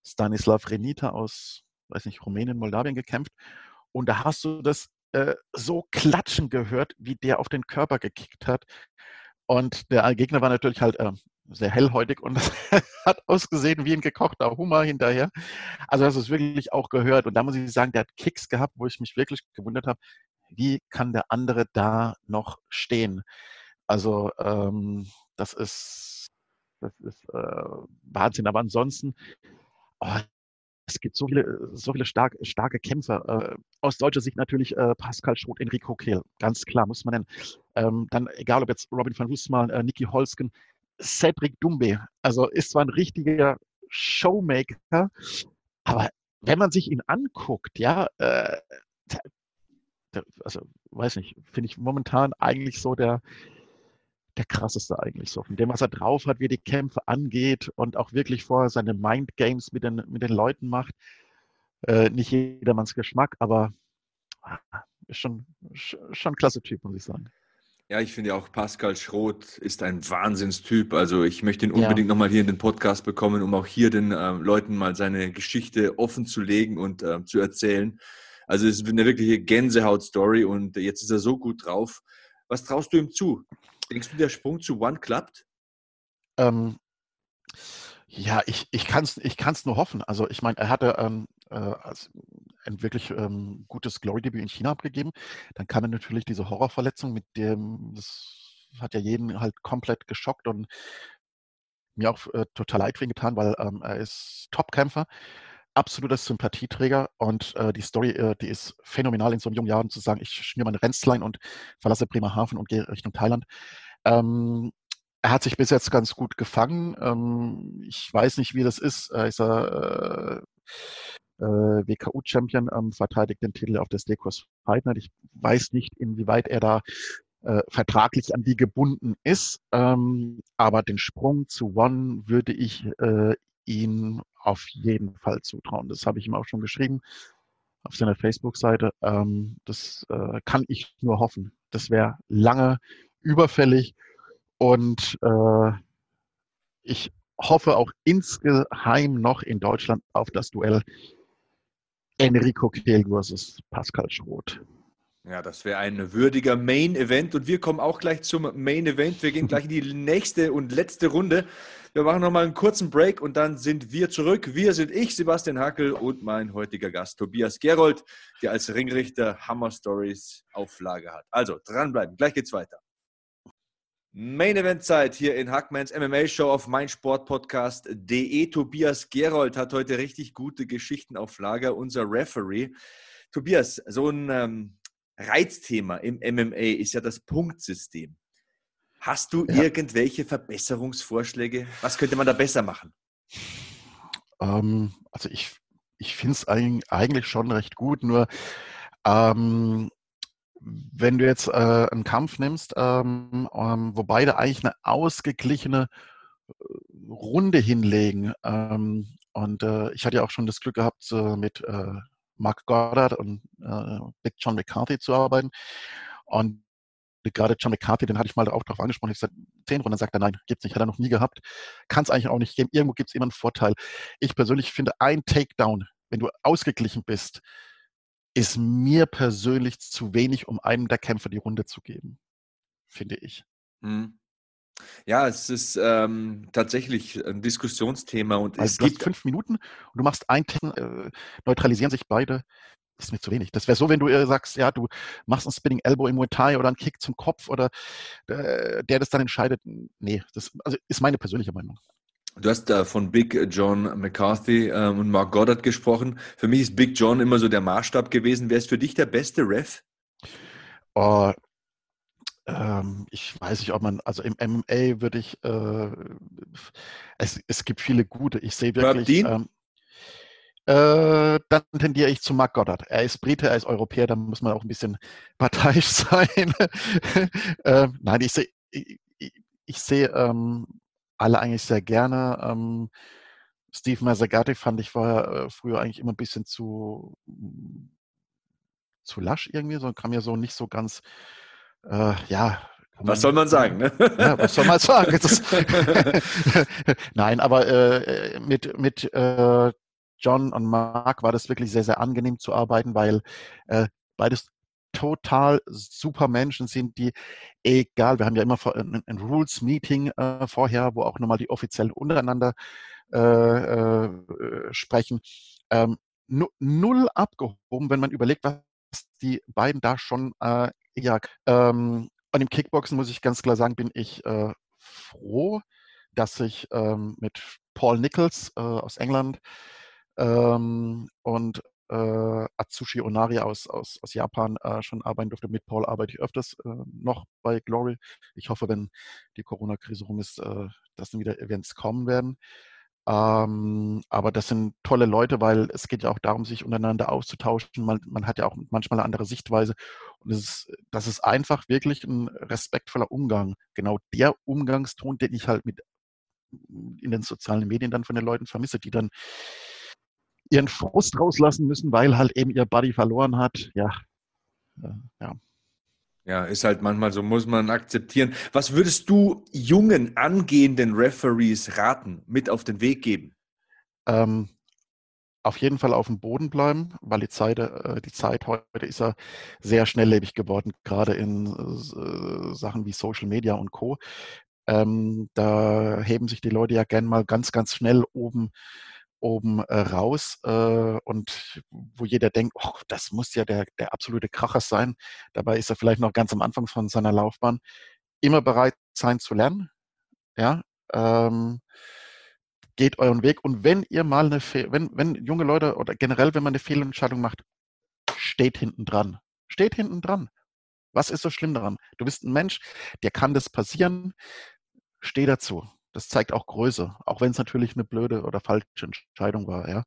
Speaker 2: Stanislav Renita aus, weiß nicht, Rumänien, Moldawien gekämpft. Und da hast du das äh, so klatschen gehört, wie der auf den Körper gekickt hat. Und der Gegner war natürlich halt äh, sehr hellhäutig und hat ausgesehen wie ein gekochter Hummer hinterher. Also das ist wirklich auch gehört. Und da muss ich sagen, der hat Kicks gehabt, wo ich mich wirklich gewundert habe, wie kann der andere da noch stehen? Also ähm, das ist, das ist äh, Wahnsinn. Aber ansonsten, oh, es gibt so viele, so viele stark, starke Kämpfer. Äh, aus deutscher Sicht natürlich äh, Pascal Schroth, Enrico Kehl, ganz klar, muss man nennen. Ähm, dann, egal ob jetzt Robin van Roosmalen, äh, Niki Holsken, Cedric Dumbe, also ist zwar ein richtiger Showmaker, aber wenn man sich ihn anguckt, ja, äh, also weiß nicht, finde ich momentan eigentlich so der, der krasseste eigentlich so. Von dem, was er drauf hat, wie die Kämpfe angeht und auch wirklich vorher seine Mind Games mit den, mit den Leuten macht. Äh, nicht jedermanns Geschmack, aber ah, ist schon, schon ein klasse Typ, muss ich sagen.
Speaker 1: Ja, ich finde auch Pascal Schroth ist ein Wahnsinnstyp. Also ich möchte ihn unbedingt ja. nochmal hier in den Podcast bekommen, um auch hier den äh, Leuten mal seine Geschichte offen zu legen und äh, zu erzählen. Also es ist eine wirkliche Gänsehaut-Story und jetzt ist er so gut drauf. Was traust du ihm zu? Denkst du, der Sprung zu One klappt? Ähm,
Speaker 2: ja, ich, ich kann es ich kann's nur hoffen. Also ich meine, er hatte ähm, äh, ein wirklich ähm, gutes Glory-Debüt in China abgegeben. Dann kam er natürlich diese Horrorverletzung, mit dem, das hat ja jeden halt komplett geschockt und mir auch äh, total leid ihn getan, weil ähm, er ist Topkämpfer absoluter Sympathieträger und äh, die Story, äh, die ist phänomenal in so jungen Jahren zu sagen, ich schmier meine Renzlein und verlasse Bremerhaven und gehe Richtung Thailand. Ähm, er hat sich bis jetzt ganz gut gefangen. Ähm, ich weiß nicht, wie das ist. Er ist äh, äh WKU-Champion, ähm, verteidigt den Titel auf der Steakhouse Fight Night. Ich weiß nicht, inwieweit er da äh, vertraglich an die gebunden ist. Ähm, aber den Sprung zu One würde ich äh, ihn auf jeden Fall zutrauen. Das habe ich ihm auch schon geschrieben auf seiner Facebook-Seite. Ähm, das äh, kann ich nur hoffen. Das wäre lange überfällig und äh, ich hoffe auch insgeheim noch in Deutschland auf das Duell Enrico Kehl versus Pascal Schroth.
Speaker 1: Ja, das wäre ein würdiger Main Event und wir kommen auch gleich zum Main Event. Wir gehen gleich in die nächste und letzte Runde. Wir machen nochmal einen kurzen Break und dann sind wir zurück. Wir sind ich, Sebastian Hackel und mein heutiger Gast Tobias Gerold, der als Ringrichter Hammer Stories Auflage hat. Also dranbleiben, gleich geht's weiter. Main Event Zeit hier in Hackmans MMA Show auf meinsportpodcast.de. Tobias Gerold hat heute richtig gute Geschichten auf Lager, unser Referee. Tobias, so ein ähm, Reizthema im MMA ist ja das Punktsystem. Hast du ja. irgendwelche Verbesserungsvorschläge? Was könnte man da besser machen?
Speaker 2: Ähm, also ich, ich finde es eigentlich schon recht gut, nur ähm, wenn du jetzt äh, einen Kampf nimmst, ähm, ähm wo beide eigentlich eine ausgeglichene äh, Runde hinlegen, ähm, und äh, ich hatte ja auch schon das Glück gehabt, äh, mit Mark Goddard und äh, John McCarthy zu arbeiten. Und gerade John McCarthy, den hatte ich mal auch darauf angesprochen. Ich gesagt, zehn Runden, sagt er, nein, gibt's nicht, hat er noch nie gehabt. Kann es eigentlich auch nicht geben. Irgendwo gibt es immer einen Vorteil. Ich persönlich finde, ein Takedown, wenn du ausgeglichen bist, ist mir persönlich zu wenig, um einem der Kämpfer die Runde zu geben. Finde ich. Hm.
Speaker 1: Ja, es ist ähm, tatsächlich ein Diskussionsthema und
Speaker 2: also es gibt fünf Minuten und du machst ein äh, neutralisieren sich beide. Das ist mir zu wenig. Das wäre so, wenn du äh, sagst, ja, du machst einen Spinning Elbow im Muay Thai oder einen Kick zum Kopf oder äh, der das dann entscheidet. Nee, das also ist meine persönliche Meinung.
Speaker 1: Du hast da von Big John McCarthy ähm, und Mark Goddard gesprochen. Für mich ist Big John immer so der Maßstab gewesen. Wer ist für dich der beste Ref?
Speaker 2: Oh, ähm, ich weiß nicht, ob man, also im MMA würde ich, äh, es, es gibt viele gute. Ich sehe wirklich. Ähm, äh, dann tendiere ich zu Mark Goddard. Er ist Brite, er ist Europäer, da muss man auch ein bisschen parteiisch sein. äh, nein, ich sehe ich, ich seh, ähm, alle eigentlich sehr gerne. Ähm, Steve Mazzagatti fand ich war äh, früher eigentlich immer ein bisschen zu, zu lasch irgendwie, so kam mir so nicht so ganz äh, ja.
Speaker 1: Was soll man sagen? Ne?
Speaker 2: Ja, was soll man sagen? Nein, aber äh, mit, mit äh, John und Mark war das wirklich sehr, sehr angenehm zu arbeiten, weil äh, beides total super Menschen sind, die egal, wir haben ja immer ein, ein Rules-Meeting äh, vorher, wo auch nochmal die Offiziellen untereinander äh, äh, sprechen. Ähm, null abgehoben, wenn man überlegt, was die beiden da schon äh, ja, ähm, und im Kickboxen muss ich ganz klar sagen, bin ich äh, froh, dass ich ähm, mit Paul Nichols äh, aus England ähm, und äh, Atsushi Onari aus, aus, aus Japan äh, schon arbeiten durfte. Mit Paul arbeite ich öfters äh, noch bei Glory. Ich hoffe, wenn die Corona-Krise rum ist, äh, dass dann wieder Events kommen werden. Ähm, aber das sind tolle Leute, weil es geht ja auch darum, sich untereinander auszutauschen. Man, man hat ja auch manchmal eine andere Sichtweise. Und es ist, das ist einfach wirklich ein respektvoller Umgang. Genau der Umgangston, den ich halt mit in den sozialen Medien dann von den Leuten vermisse, die dann ihren Frust rauslassen müssen, weil halt eben ihr Buddy verloren hat. Ja,
Speaker 1: äh, ja. Ja, ist halt manchmal so, muss man akzeptieren. Was würdest du jungen, angehenden Referees raten, mit auf den Weg geben?
Speaker 2: Ähm, auf jeden Fall auf dem Boden bleiben, weil die Zeit, äh, die Zeit heute ist ja sehr schnelllebig geworden, gerade in äh, Sachen wie Social Media und Co. Ähm, da heben sich die Leute ja gern mal ganz, ganz schnell oben oben äh, raus äh, und wo jeder denkt, oh, das muss ja der, der absolute Kracher sein. Dabei ist er vielleicht noch ganz am Anfang von seiner Laufbahn. Immer bereit sein zu lernen. Ja, ähm, geht euren Weg. Und wenn ihr mal eine, Fe wenn, wenn junge Leute oder generell, wenn man eine Fehlentscheidung macht, steht hinten dran. Steht hinten dran. Was ist so schlimm daran? Du bist ein Mensch, dir kann das passieren. Steh dazu. Das zeigt auch Größe, auch wenn es natürlich eine blöde oder falsche Entscheidung war. Ja.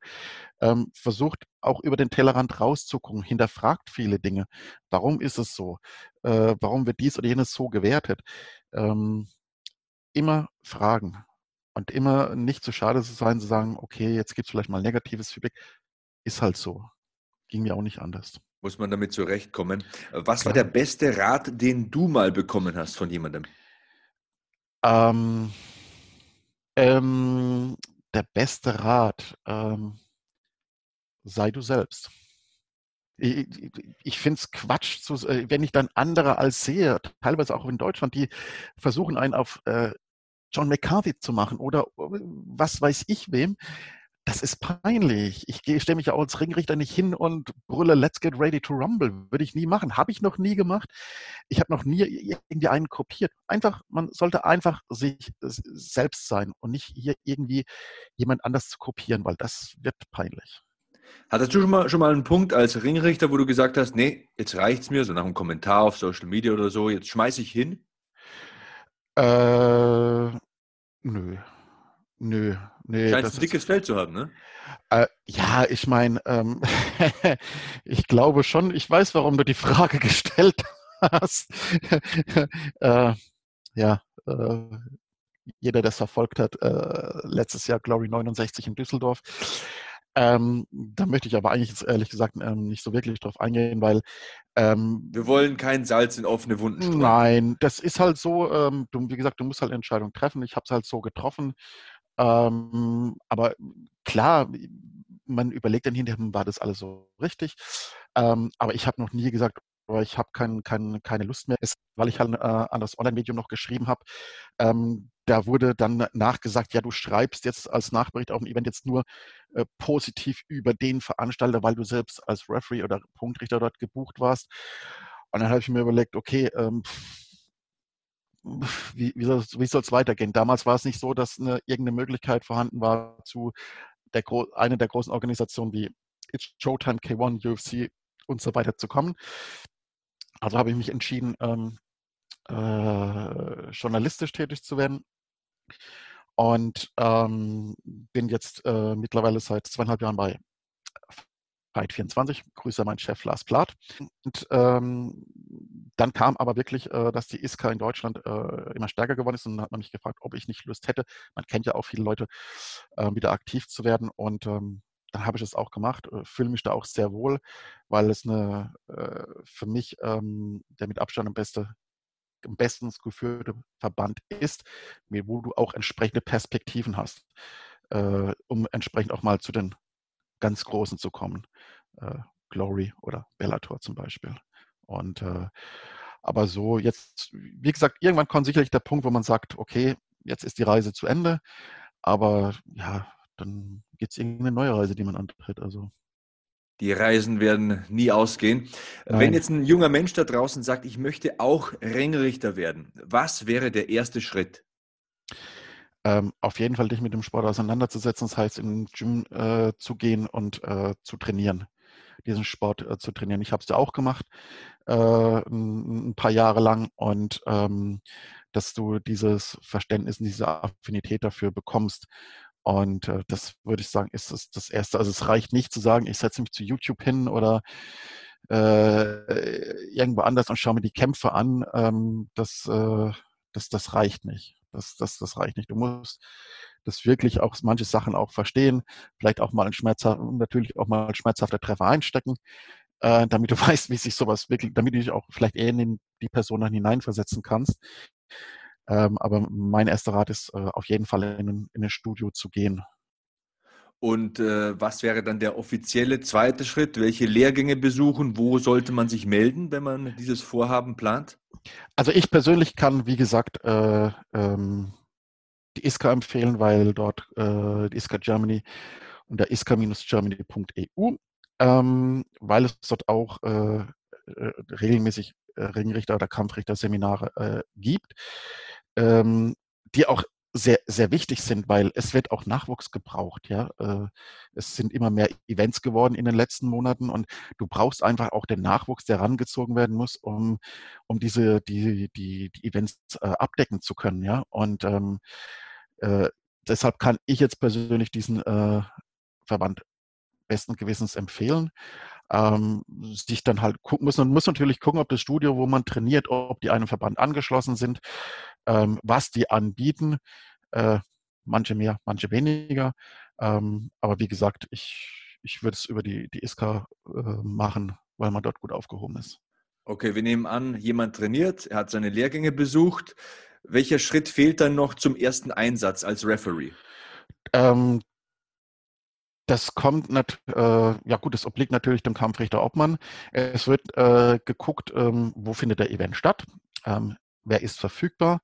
Speaker 2: Ähm, versucht auch über den Tellerrand rauszugucken, hinterfragt viele Dinge. Warum ist es so? Äh, warum wird dies oder jenes so gewertet? Ähm, immer fragen und immer nicht zu schade zu sein, zu sagen, okay, jetzt gibt es vielleicht mal negatives Feedback. Ist halt so. Ging mir auch nicht anders.
Speaker 1: Muss man damit zurechtkommen. Was war der beste Rat, den du mal bekommen hast von jemandem?
Speaker 2: Ähm, ähm, der beste Rat, ähm, sei du selbst. ich, ich finde es Quatsch, zu, äh, wenn ich dann andere als sehe, teilweise auch in Deutschland, die versuchen einen auf äh, John McCarthy zu machen oder äh, was weiß ich wem. Das ist peinlich. Ich stelle mich auch als Ringrichter nicht hin und brülle Let's get ready to rumble. Würde ich nie machen. Habe ich noch nie gemacht. Ich habe noch nie irgendwie einen kopiert. Einfach, man sollte einfach sich selbst sein und nicht hier irgendwie jemand anders zu kopieren, weil das wird peinlich.
Speaker 1: Hattest du schon mal, schon mal einen Punkt als Ringrichter, wo du gesagt hast, nee, jetzt reicht es mir, so nach einem Kommentar auf Social Media oder so, jetzt schmeiße ich hin?
Speaker 2: Äh, nö. Nö, nee.
Speaker 1: Scheint ein dickes ist, Feld zu haben, ne?
Speaker 2: Äh, ja, ich meine, ähm, ich glaube schon, ich weiß, warum du die Frage gestellt hast. äh, ja, äh, jeder, der es verfolgt hat, äh, letztes Jahr Glory 69 in Düsseldorf. Ähm, da möchte ich aber eigentlich jetzt ehrlich gesagt ähm, nicht so wirklich drauf eingehen, weil
Speaker 1: ähm, wir wollen kein Salz in offene Wunden
Speaker 2: streuen. Nein, das ist halt so, ähm, du, wie gesagt, du musst halt eine Entscheidung treffen. Ich habe es halt so getroffen. Ähm, aber klar, man überlegt dann hinterher, hm, war das alles so richtig? Ähm, aber ich habe noch nie gesagt, ich habe kein, kein, keine Lust mehr, es, weil ich halt äh, an das Online-Medium noch geschrieben habe. Ähm, da wurde dann nachgesagt, ja, du schreibst jetzt als Nachbericht auf ein Event jetzt nur äh, positiv über den Veranstalter, weil du selbst als Referee oder Punktrichter dort gebucht warst. Und dann habe ich mir überlegt, okay, ähm, wie, wie soll es weitergehen? Damals war es nicht so, dass eine, irgendeine Möglichkeit vorhanden war, zu der, einer der großen Organisationen wie It's Showtime, K1, UFC und so weiter zu kommen. Also habe ich mich entschieden, ähm, äh, journalistisch tätig zu werden und ähm, bin jetzt äh, mittlerweile seit zweieinhalb Jahren bei Fight 24. Grüße meinen Chef Lars Plath. Und ähm, dann kam aber wirklich, äh, dass die ISKA in Deutschland äh, immer stärker geworden ist und dann hat man mich gefragt, ob ich nicht Lust hätte. Man kennt ja auch viele Leute, äh, wieder aktiv zu werden und ähm, dann habe ich es auch gemacht, äh, fühle mich da auch sehr wohl, weil es eine äh, für mich ähm, der mit Abstand am beste am besten geführte Verband ist, wo du auch entsprechende Perspektiven hast, äh, um entsprechend auch mal zu den ganz Großen zu kommen. Äh, Glory oder Bellator zum Beispiel. Und äh, aber so jetzt, wie gesagt, irgendwann kommt sicherlich der Punkt, wo man sagt, okay, jetzt ist die Reise zu Ende, aber ja, dann gibt es irgendeine neue Reise, die man antritt. Also
Speaker 1: die Reisen werden nie ausgehen. Nein. Wenn jetzt ein junger Mensch da draußen sagt, ich möchte auch Ringrichter werden, was wäre der erste Schritt?
Speaker 2: ähm, auf jeden Fall dich mit dem Sport auseinanderzusetzen. Das heißt, in den Gym äh, zu gehen und äh, zu trainieren, diesen Sport äh, zu trainieren. Ich habe es ja auch gemacht, äh, ein, paar Jahre lang und ähm, dass du dieses Verständnis, diese Affinität dafür bekommst. Und äh, das würde ich sagen, ist das, das Erste. Also es reicht nicht zu sagen, ich setze mich zu YouTube hin oder äh, irgendwo anders und schaue mir die Kämpfe an. Ähm, das, das, das reicht nicht. Das, das, das reicht nicht. Du musst das wirklich auch manche Sachen auch verstehen, vielleicht auch mal ein schmerzhaft, natürlich auch mal schmerzhafter Treffer einstecken, äh, damit du weißt, wie sich sowas wirklich, damit du dich auch vielleicht eher in die Person dann hineinversetzen kannst. Ähm, aber mein erster Rat ist, äh, auf jeden Fall in, in ein Studio zu gehen.
Speaker 1: Und äh, was wäre dann der offizielle zweite Schritt? Welche Lehrgänge besuchen? Wo sollte man sich melden, wenn man dieses Vorhaben plant?
Speaker 2: Also ich persönlich kann, wie gesagt, äh, ähm, die ISKA empfehlen, weil dort äh, die ISKA Germany unter iska-germany.eu, ähm, weil es dort auch äh, äh, regelmäßig äh, Ringrichter oder Kampfrichter-Seminare äh, gibt, ähm, die auch sehr, sehr wichtig sind, weil es wird auch Nachwuchs gebraucht. Ja? Äh, es sind immer mehr Events geworden in den letzten Monaten und du brauchst einfach auch den Nachwuchs, der rangezogen werden muss, um, um diese, die, die, die Events äh, abdecken zu können. Ja? Und ähm, äh, deshalb kann ich jetzt persönlich diesen äh, Verband besten Gewissens empfehlen. Ähm, sich dann halt gucken muss. Man muss natürlich gucken, ob das Studio, wo man trainiert, ob die einem Verband angeschlossen sind, ähm, was die anbieten. Äh, manche mehr, manche weniger. Ähm, aber wie gesagt, ich, ich würde es über die, die ISKA äh, machen, weil man dort gut aufgehoben ist.
Speaker 1: Okay, wir nehmen an, jemand trainiert, er hat seine Lehrgänge besucht. Welcher Schritt fehlt dann noch zum ersten Einsatz als Referee?
Speaker 2: Ähm, das kommt, nicht, äh, ja gut, das obliegt natürlich dem Kampfrichter Obmann. Es wird äh, geguckt, ähm, wo findet der Event statt, ähm, wer ist verfügbar.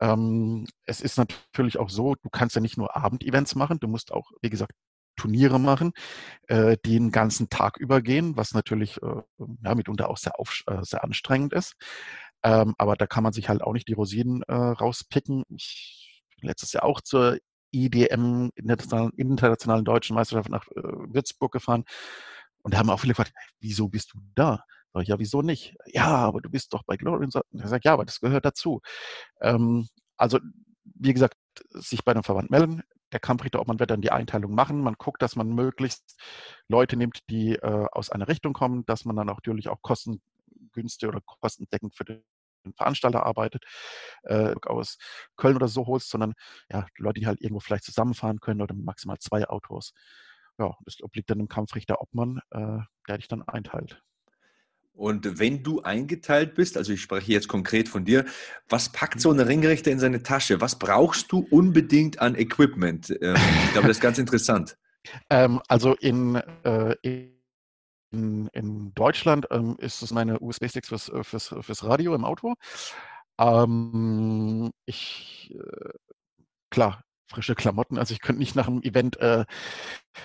Speaker 2: Ähm, es ist natürlich auch so, du kannst ja nicht nur Abendevents machen, du musst auch, wie gesagt, Turniere machen, äh, die den ganzen Tag übergehen, was natürlich äh, ja, mitunter auch sehr, äh, sehr anstrengend ist. Ähm, aber da kann man sich halt auch nicht die Rosinen äh, rauspicken. Ich bin letztes Jahr auch zur IDM, Internationalen, Internationalen Deutschen Meisterschaft nach äh, Würzburg gefahren. Und da haben auch viele gefragt, wieso bist du da? Sag ich, ja, wieso nicht? Ja, aber du bist doch bei Glory. Und ich sage, ja, aber das gehört dazu. Ähm, also, wie gesagt, sich bei einem Verband melden. Der Kampfrichter, ob man wird dann die Einteilung machen. Man guckt, dass man möglichst Leute nimmt, die äh, aus einer Richtung kommen, dass man dann auch natürlich auch kostengünstig oder kostendeckend für den Veranstalter arbeitet, äh, aus Köln oder so holst, sondern ja, Leute, die halt irgendwo vielleicht zusammenfahren können oder maximal zwei Autos. Ja, das obliegt dann dem Kampfrichter Obmann, äh, der dich dann einteilt.
Speaker 1: Und wenn du eingeteilt bist, also ich spreche jetzt konkret von dir, was packt so ein Ringrichter in seine Tasche? Was brauchst du unbedingt an Equipment? Ähm, ich glaube, das ist ganz interessant.
Speaker 2: Ähm, also in, äh, in, in, Deutschland ähm, ist es meine USB-Sticks fürs, äh, fürs, fürs, Radio im Auto. Ähm, ich, äh, klar, frische Klamotten. Also ich könnte nicht nach einem Event äh,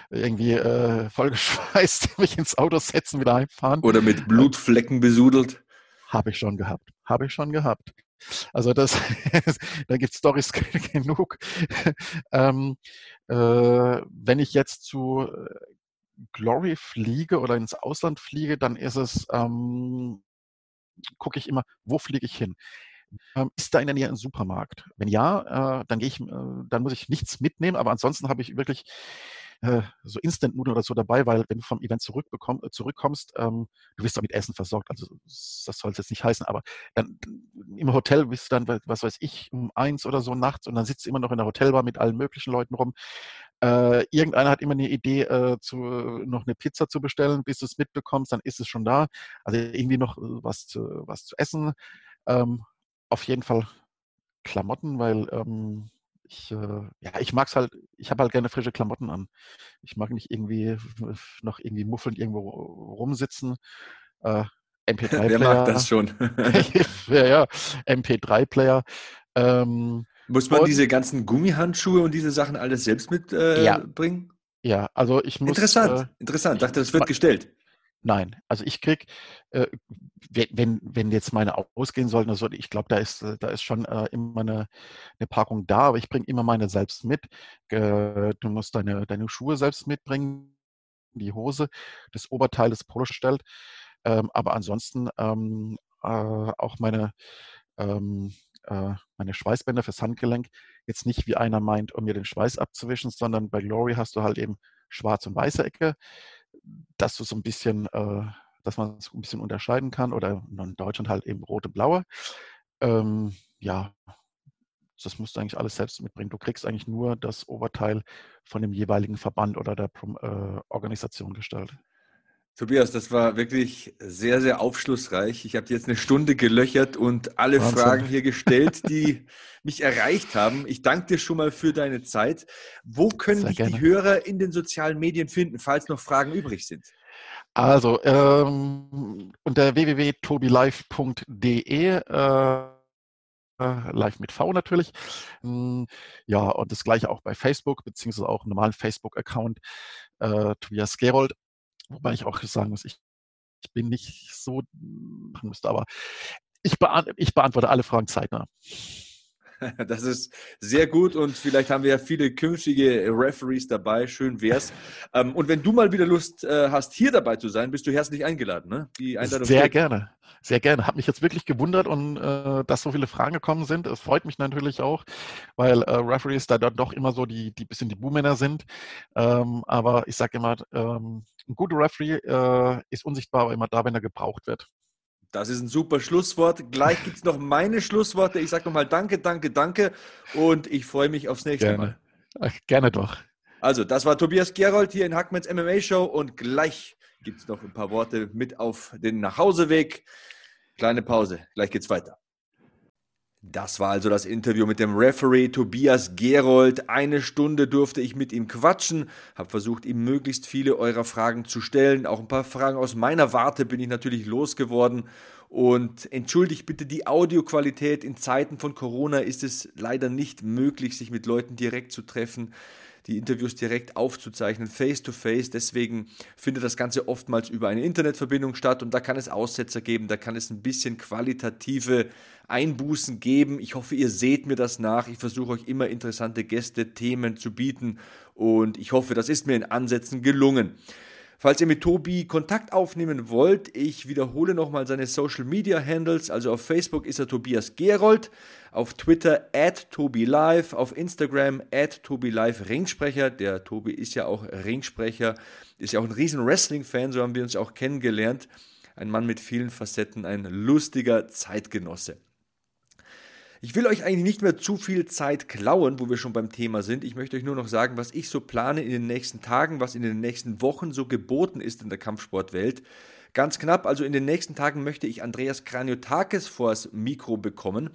Speaker 2: irgendwie äh, vollgeschweißt mich ins Auto setzen, wieder heimfahren.
Speaker 1: Oder mit Blutflecken besudelt.
Speaker 2: Habe ich schon gehabt. Habe ich schon gehabt. Also das, da gibt es Storys genug. ähm, äh, wenn ich jetzt zu äh, Glory fliege oder ins Ausland fliege, dann ist es, ähm, gucke ich immer, wo fliege ich hin? Ähm, ist da in der Nähe ein Supermarkt? Wenn ja, äh, dann gehe ich, äh, dann muss ich nichts mitnehmen, aber ansonsten habe ich wirklich äh, so Instant-Nudeln oder so dabei, weil wenn du vom Event zurückbekomm, zurückkommst, ähm, du wirst damit Essen versorgt. Also das soll es jetzt nicht heißen, aber dann im Hotel bist du dann, was weiß ich, um eins oder so nachts und dann sitzt du immer noch in der Hotelbar mit allen möglichen Leuten rum. Äh, irgendeiner hat immer eine Idee, äh, zu, noch eine Pizza zu bestellen, bis du es mitbekommst, dann ist es schon da. Also irgendwie noch was zu, was zu essen. Ähm, auf jeden Fall Klamotten, weil ähm, ich, äh, ja, ich mag es halt, ich habe halt gerne frische Klamotten an. Ich mag nicht irgendwie noch irgendwie muffelnd irgendwo rumsitzen. Äh, MP3-Player.
Speaker 1: Wer mag das schon?
Speaker 2: ja, ja, MP3-Player. Ähm,
Speaker 1: Muss man und, diese ganzen Gummihandschuhe und diese Sachen alles selbst mitbringen?
Speaker 2: Äh, ja. ja, also ich muss.
Speaker 1: Interessant, äh, interessant. Ich dachte, das wird gestellt.
Speaker 2: Nein, also ich krieg, äh, wenn, wenn jetzt meine ausgehen sollten, also ich glaube, da ist, da ist schon äh, immer eine, eine Packung da, aber ich bringe immer meine selbst mit. Äh, du musst deine, deine Schuhe selbst mitbringen, die Hose, das Oberteil des Polos stellt. Ähm, aber ansonsten ähm, äh, auch meine, ähm, äh, meine Schweißbänder fürs Handgelenk. Jetzt nicht wie einer meint, um mir den Schweiß abzuwischen, sondern bei Glory hast du halt eben schwarze und weiße Ecke dass du so ein bisschen, äh, dass man es ein bisschen unterscheiden kann oder in Deutschland halt eben rote, blaue. Ähm, ja, das musst du eigentlich alles selbst mitbringen. Du kriegst eigentlich nur das Oberteil von dem jeweiligen Verband oder der äh, Organisation gestellt.
Speaker 1: Tobias, das war wirklich sehr, sehr aufschlussreich. Ich habe jetzt eine Stunde gelöchert und alle Wahnsinn. Fragen hier gestellt, die mich erreicht haben. Ich danke dir schon mal für deine Zeit. Wo können dich die Hörer in den sozialen Medien finden, falls noch Fragen übrig sind?
Speaker 2: Also ähm, unter www.tobilive.de äh, live mit V natürlich. Hm, ja, und das gleiche auch bei Facebook, beziehungsweise auch im normalen Facebook-Account äh, Tobias Gerold. Wobei ich auch sagen muss, ich, ich bin nicht so machen müsste, aber ich, beant ich beantworte alle Fragen zeitnah.
Speaker 1: Das ist sehr gut und vielleicht haben wir ja viele künftige Referees dabei. Schön wär's. Ähm, und wenn du mal wieder Lust äh, hast, hier dabei zu sein, bist du herzlich eingeladen. Ne?
Speaker 2: Die Einladung sehr steht. gerne, sehr gerne. Hat mich jetzt wirklich gewundert und äh, dass so viele Fragen gekommen sind. Es freut mich natürlich auch, weil äh, Referees da dann doch immer so die, die bisschen die Buhmänner sind. Ähm, aber ich sage immer, ähm, ein guter Referee äh, ist unsichtbar, aber immer da, wenn er gebraucht wird.
Speaker 1: Das ist ein super Schlusswort. Gleich gibt es noch meine Schlussworte. Ich sage nochmal Danke, danke, danke und ich freue mich aufs nächste
Speaker 2: gerne.
Speaker 1: Mal.
Speaker 2: Ach, gerne doch.
Speaker 1: Also, das war Tobias Gerold hier in Hackmans MMA Show und gleich gibt es noch ein paar Worte mit auf den Nachhauseweg. Kleine Pause, gleich geht's weiter. Das war also das Interview mit dem Referee Tobias Gerold. Eine Stunde durfte ich mit ihm quatschen, habe versucht, ihm möglichst viele eurer Fragen zu stellen. Auch ein paar Fragen aus meiner Warte bin ich natürlich losgeworden. Und entschuldigt bitte die Audioqualität. In Zeiten von Corona ist es leider nicht möglich, sich mit Leuten direkt zu treffen die Interviews direkt aufzuzeichnen, face to face. Deswegen findet das Ganze oftmals über eine Internetverbindung statt und da kann es Aussetzer geben, da kann es ein bisschen qualitative Einbußen geben. Ich hoffe, ihr seht mir das nach. Ich versuche euch immer interessante Gäste, Themen zu bieten und ich hoffe, das ist mir in Ansätzen gelungen. Falls ihr mit Tobi Kontakt aufnehmen wollt, ich wiederhole nochmal seine Social Media Handles. Also auf Facebook ist er Tobias Gerold, auf Twitter at TobiLive, auf Instagram at TobiLive Ringsprecher. Der Tobi ist ja auch Ringsprecher, ist ja auch ein riesen Wrestling-Fan, so haben wir uns auch kennengelernt. Ein Mann mit vielen Facetten, ein lustiger Zeitgenosse. Ich will euch eigentlich nicht mehr zu viel Zeit klauen, wo wir schon beim Thema sind. Ich möchte euch nur noch sagen, was ich so plane in den nächsten Tagen, was in den nächsten Wochen so geboten ist in der Kampfsportwelt. Ganz knapp, also in den nächsten Tagen möchte ich Andreas Kraniotakis vors Mikro bekommen.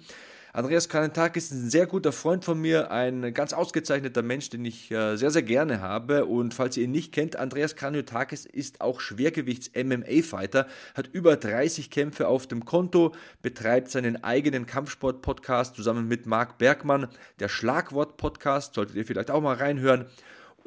Speaker 1: Andreas Kranentakis ist ein sehr guter Freund von mir, ein ganz ausgezeichneter Mensch, den ich äh, sehr, sehr gerne habe. Und falls ihr ihn nicht kennt, Andreas Kraniotakis ist auch Schwergewichts-MMA-Fighter, hat über 30 Kämpfe auf dem Konto, betreibt seinen eigenen Kampfsport-Podcast zusammen mit Marc Bergmann, der Schlagwort-Podcast, solltet ihr vielleicht auch mal reinhören.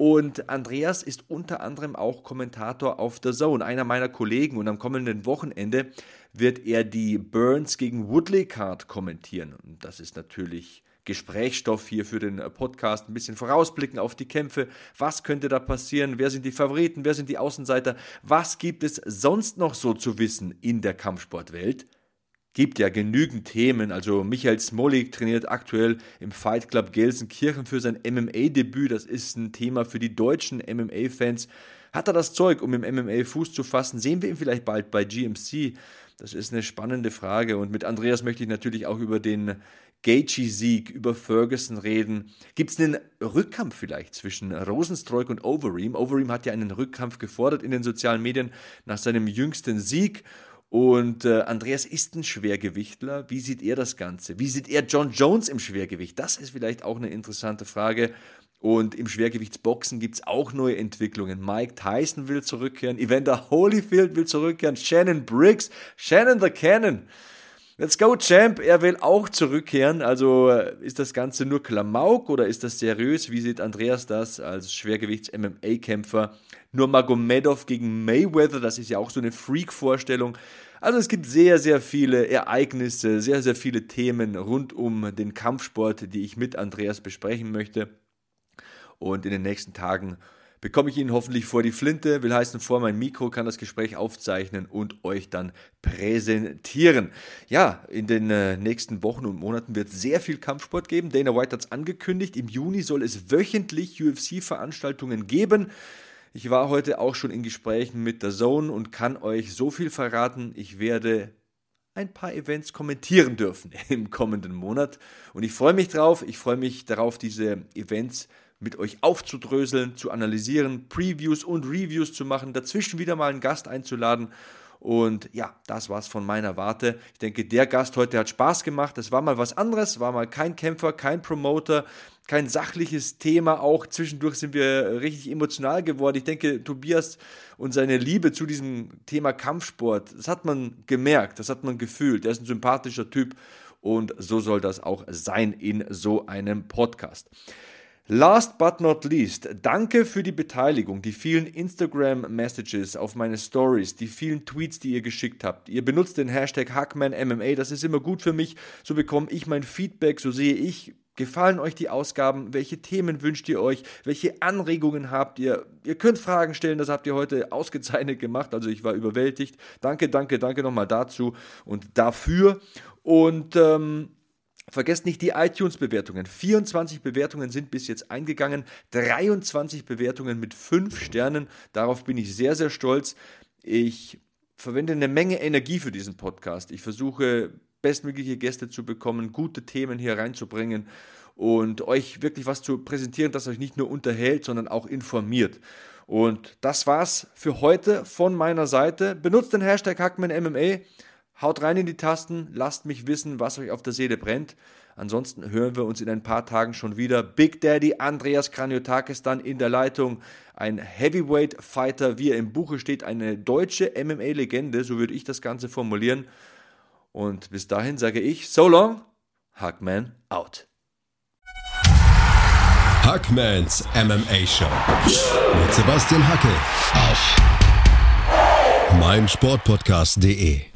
Speaker 1: Und Andreas ist unter anderem auch Kommentator auf The Zone, einer meiner Kollegen. Und am kommenden Wochenende wird er die Burns gegen Woodley Card kommentieren. Und das ist natürlich Gesprächsstoff hier für den Podcast, ein bisschen vorausblicken auf die Kämpfe. Was könnte da passieren? Wer sind die Favoriten? Wer sind die Außenseiter? Was gibt es sonst noch so zu wissen in der Kampfsportwelt? Gibt ja genügend Themen. Also Michael Smolik trainiert aktuell im Fight Club Gelsenkirchen für sein MMA-Debüt. Das ist ein Thema für die deutschen MMA-Fans. Hat er das Zeug, um im MMA Fuß zu fassen? Sehen wir ihn vielleicht bald bei GMC? Das ist eine spannende Frage. Und mit Andreas möchte ich natürlich auch über den Gaethje-Sieg, über Ferguson reden. Gibt es einen Rückkampf vielleicht zwischen Rosenstreuk und Overeem? Overeem hat ja einen Rückkampf gefordert in den sozialen Medien nach seinem jüngsten Sieg. Und äh, Andreas ist ein Schwergewichtler. Wie sieht er das Ganze? Wie sieht er John Jones im Schwergewicht? Das ist vielleicht auch eine interessante Frage. Und im Schwergewichtsboxen gibt es auch neue Entwicklungen. Mike Tyson will zurückkehren, Evander Holyfield will zurückkehren, Shannon Briggs, Shannon the Cannon. Let's go, Champ. Er will auch zurückkehren. Also äh, ist das Ganze nur Klamauk oder ist das seriös? Wie sieht Andreas das als Schwergewichts-MMA-Kämpfer? Nur Magomedov gegen Mayweather, das ist ja auch so eine Freak-Vorstellung. Also es gibt sehr, sehr viele Ereignisse, sehr, sehr viele Themen rund um den Kampfsport, die ich mit Andreas besprechen möchte. Und in den nächsten Tagen bekomme ich ihn hoffentlich vor die Flinte, will heißen vor mein Mikro, kann das Gespräch aufzeichnen und euch dann präsentieren. Ja, in den äh, nächsten Wochen und Monaten wird sehr viel Kampfsport geben. Dana White hat es angekündigt. Im Juni soll es wöchentlich UFC-Veranstaltungen geben. Ich war heute auch schon in Gesprächen mit der Zone und kann euch so viel verraten. Ich werde ein paar Events kommentieren dürfen im kommenden Monat. Und ich freue mich drauf. Ich freue mich darauf, diese Events mit euch aufzudröseln, zu analysieren, Previews und Reviews zu machen, dazwischen wieder mal einen Gast einzuladen. Und ja, das war's von meiner Warte. Ich denke, der Gast heute hat Spaß gemacht. Es war mal was anderes, war mal kein Kämpfer, kein Promoter, kein sachliches Thema. Auch zwischendurch sind wir richtig emotional geworden. Ich denke, Tobias und seine Liebe zu diesem Thema Kampfsport, das hat man gemerkt, das hat man gefühlt. Er ist ein sympathischer Typ und so soll das auch sein in so einem Podcast. Last but not least, danke für die Beteiligung, die vielen Instagram-Messages auf meine Stories, die vielen Tweets, die ihr geschickt habt. Ihr benutzt den Hashtag HackmanMMA, das ist immer gut für mich. So bekomme ich mein Feedback, so sehe ich, gefallen euch die Ausgaben, welche Themen wünscht ihr euch, welche Anregungen habt ihr. Ihr könnt Fragen stellen, das habt ihr heute ausgezeichnet gemacht, also ich war überwältigt. Danke, danke, danke nochmal dazu und dafür. Und ähm, Vergesst nicht die iTunes-Bewertungen. 24 Bewertungen sind bis jetzt eingegangen, 23 Bewertungen mit 5 Sternen. Darauf bin ich sehr, sehr stolz. Ich verwende eine Menge Energie für diesen Podcast. Ich versuche bestmögliche Gäste zu bekommen, gute Themen hier reinzubringen und euch wirklich was zu präsentieren, das euch nicht nur unterhält, sondern auch informiert. Und das war's für heute von meiner Seite. Benutzt den Hashtag HackmanMMA Haut rein in die Tasten, lasst mich wissen, was euch auf der Seele brennt. Ansonsten hören wir uns in ein paar Tagen schon wieder. Big Daddy Andreas Kraniotakis dann in der Leitung. Ein Heavyweight Fighter, wie er im Buche steht, eine deutsche MMA-Legende, so würde ich das Ganze formulieren. Und bis dahin sage ich, so long, Hackman out.
Speaker 3: Hackmans MMA Show mit Sebastian Hacke auf meinsportpodcast.de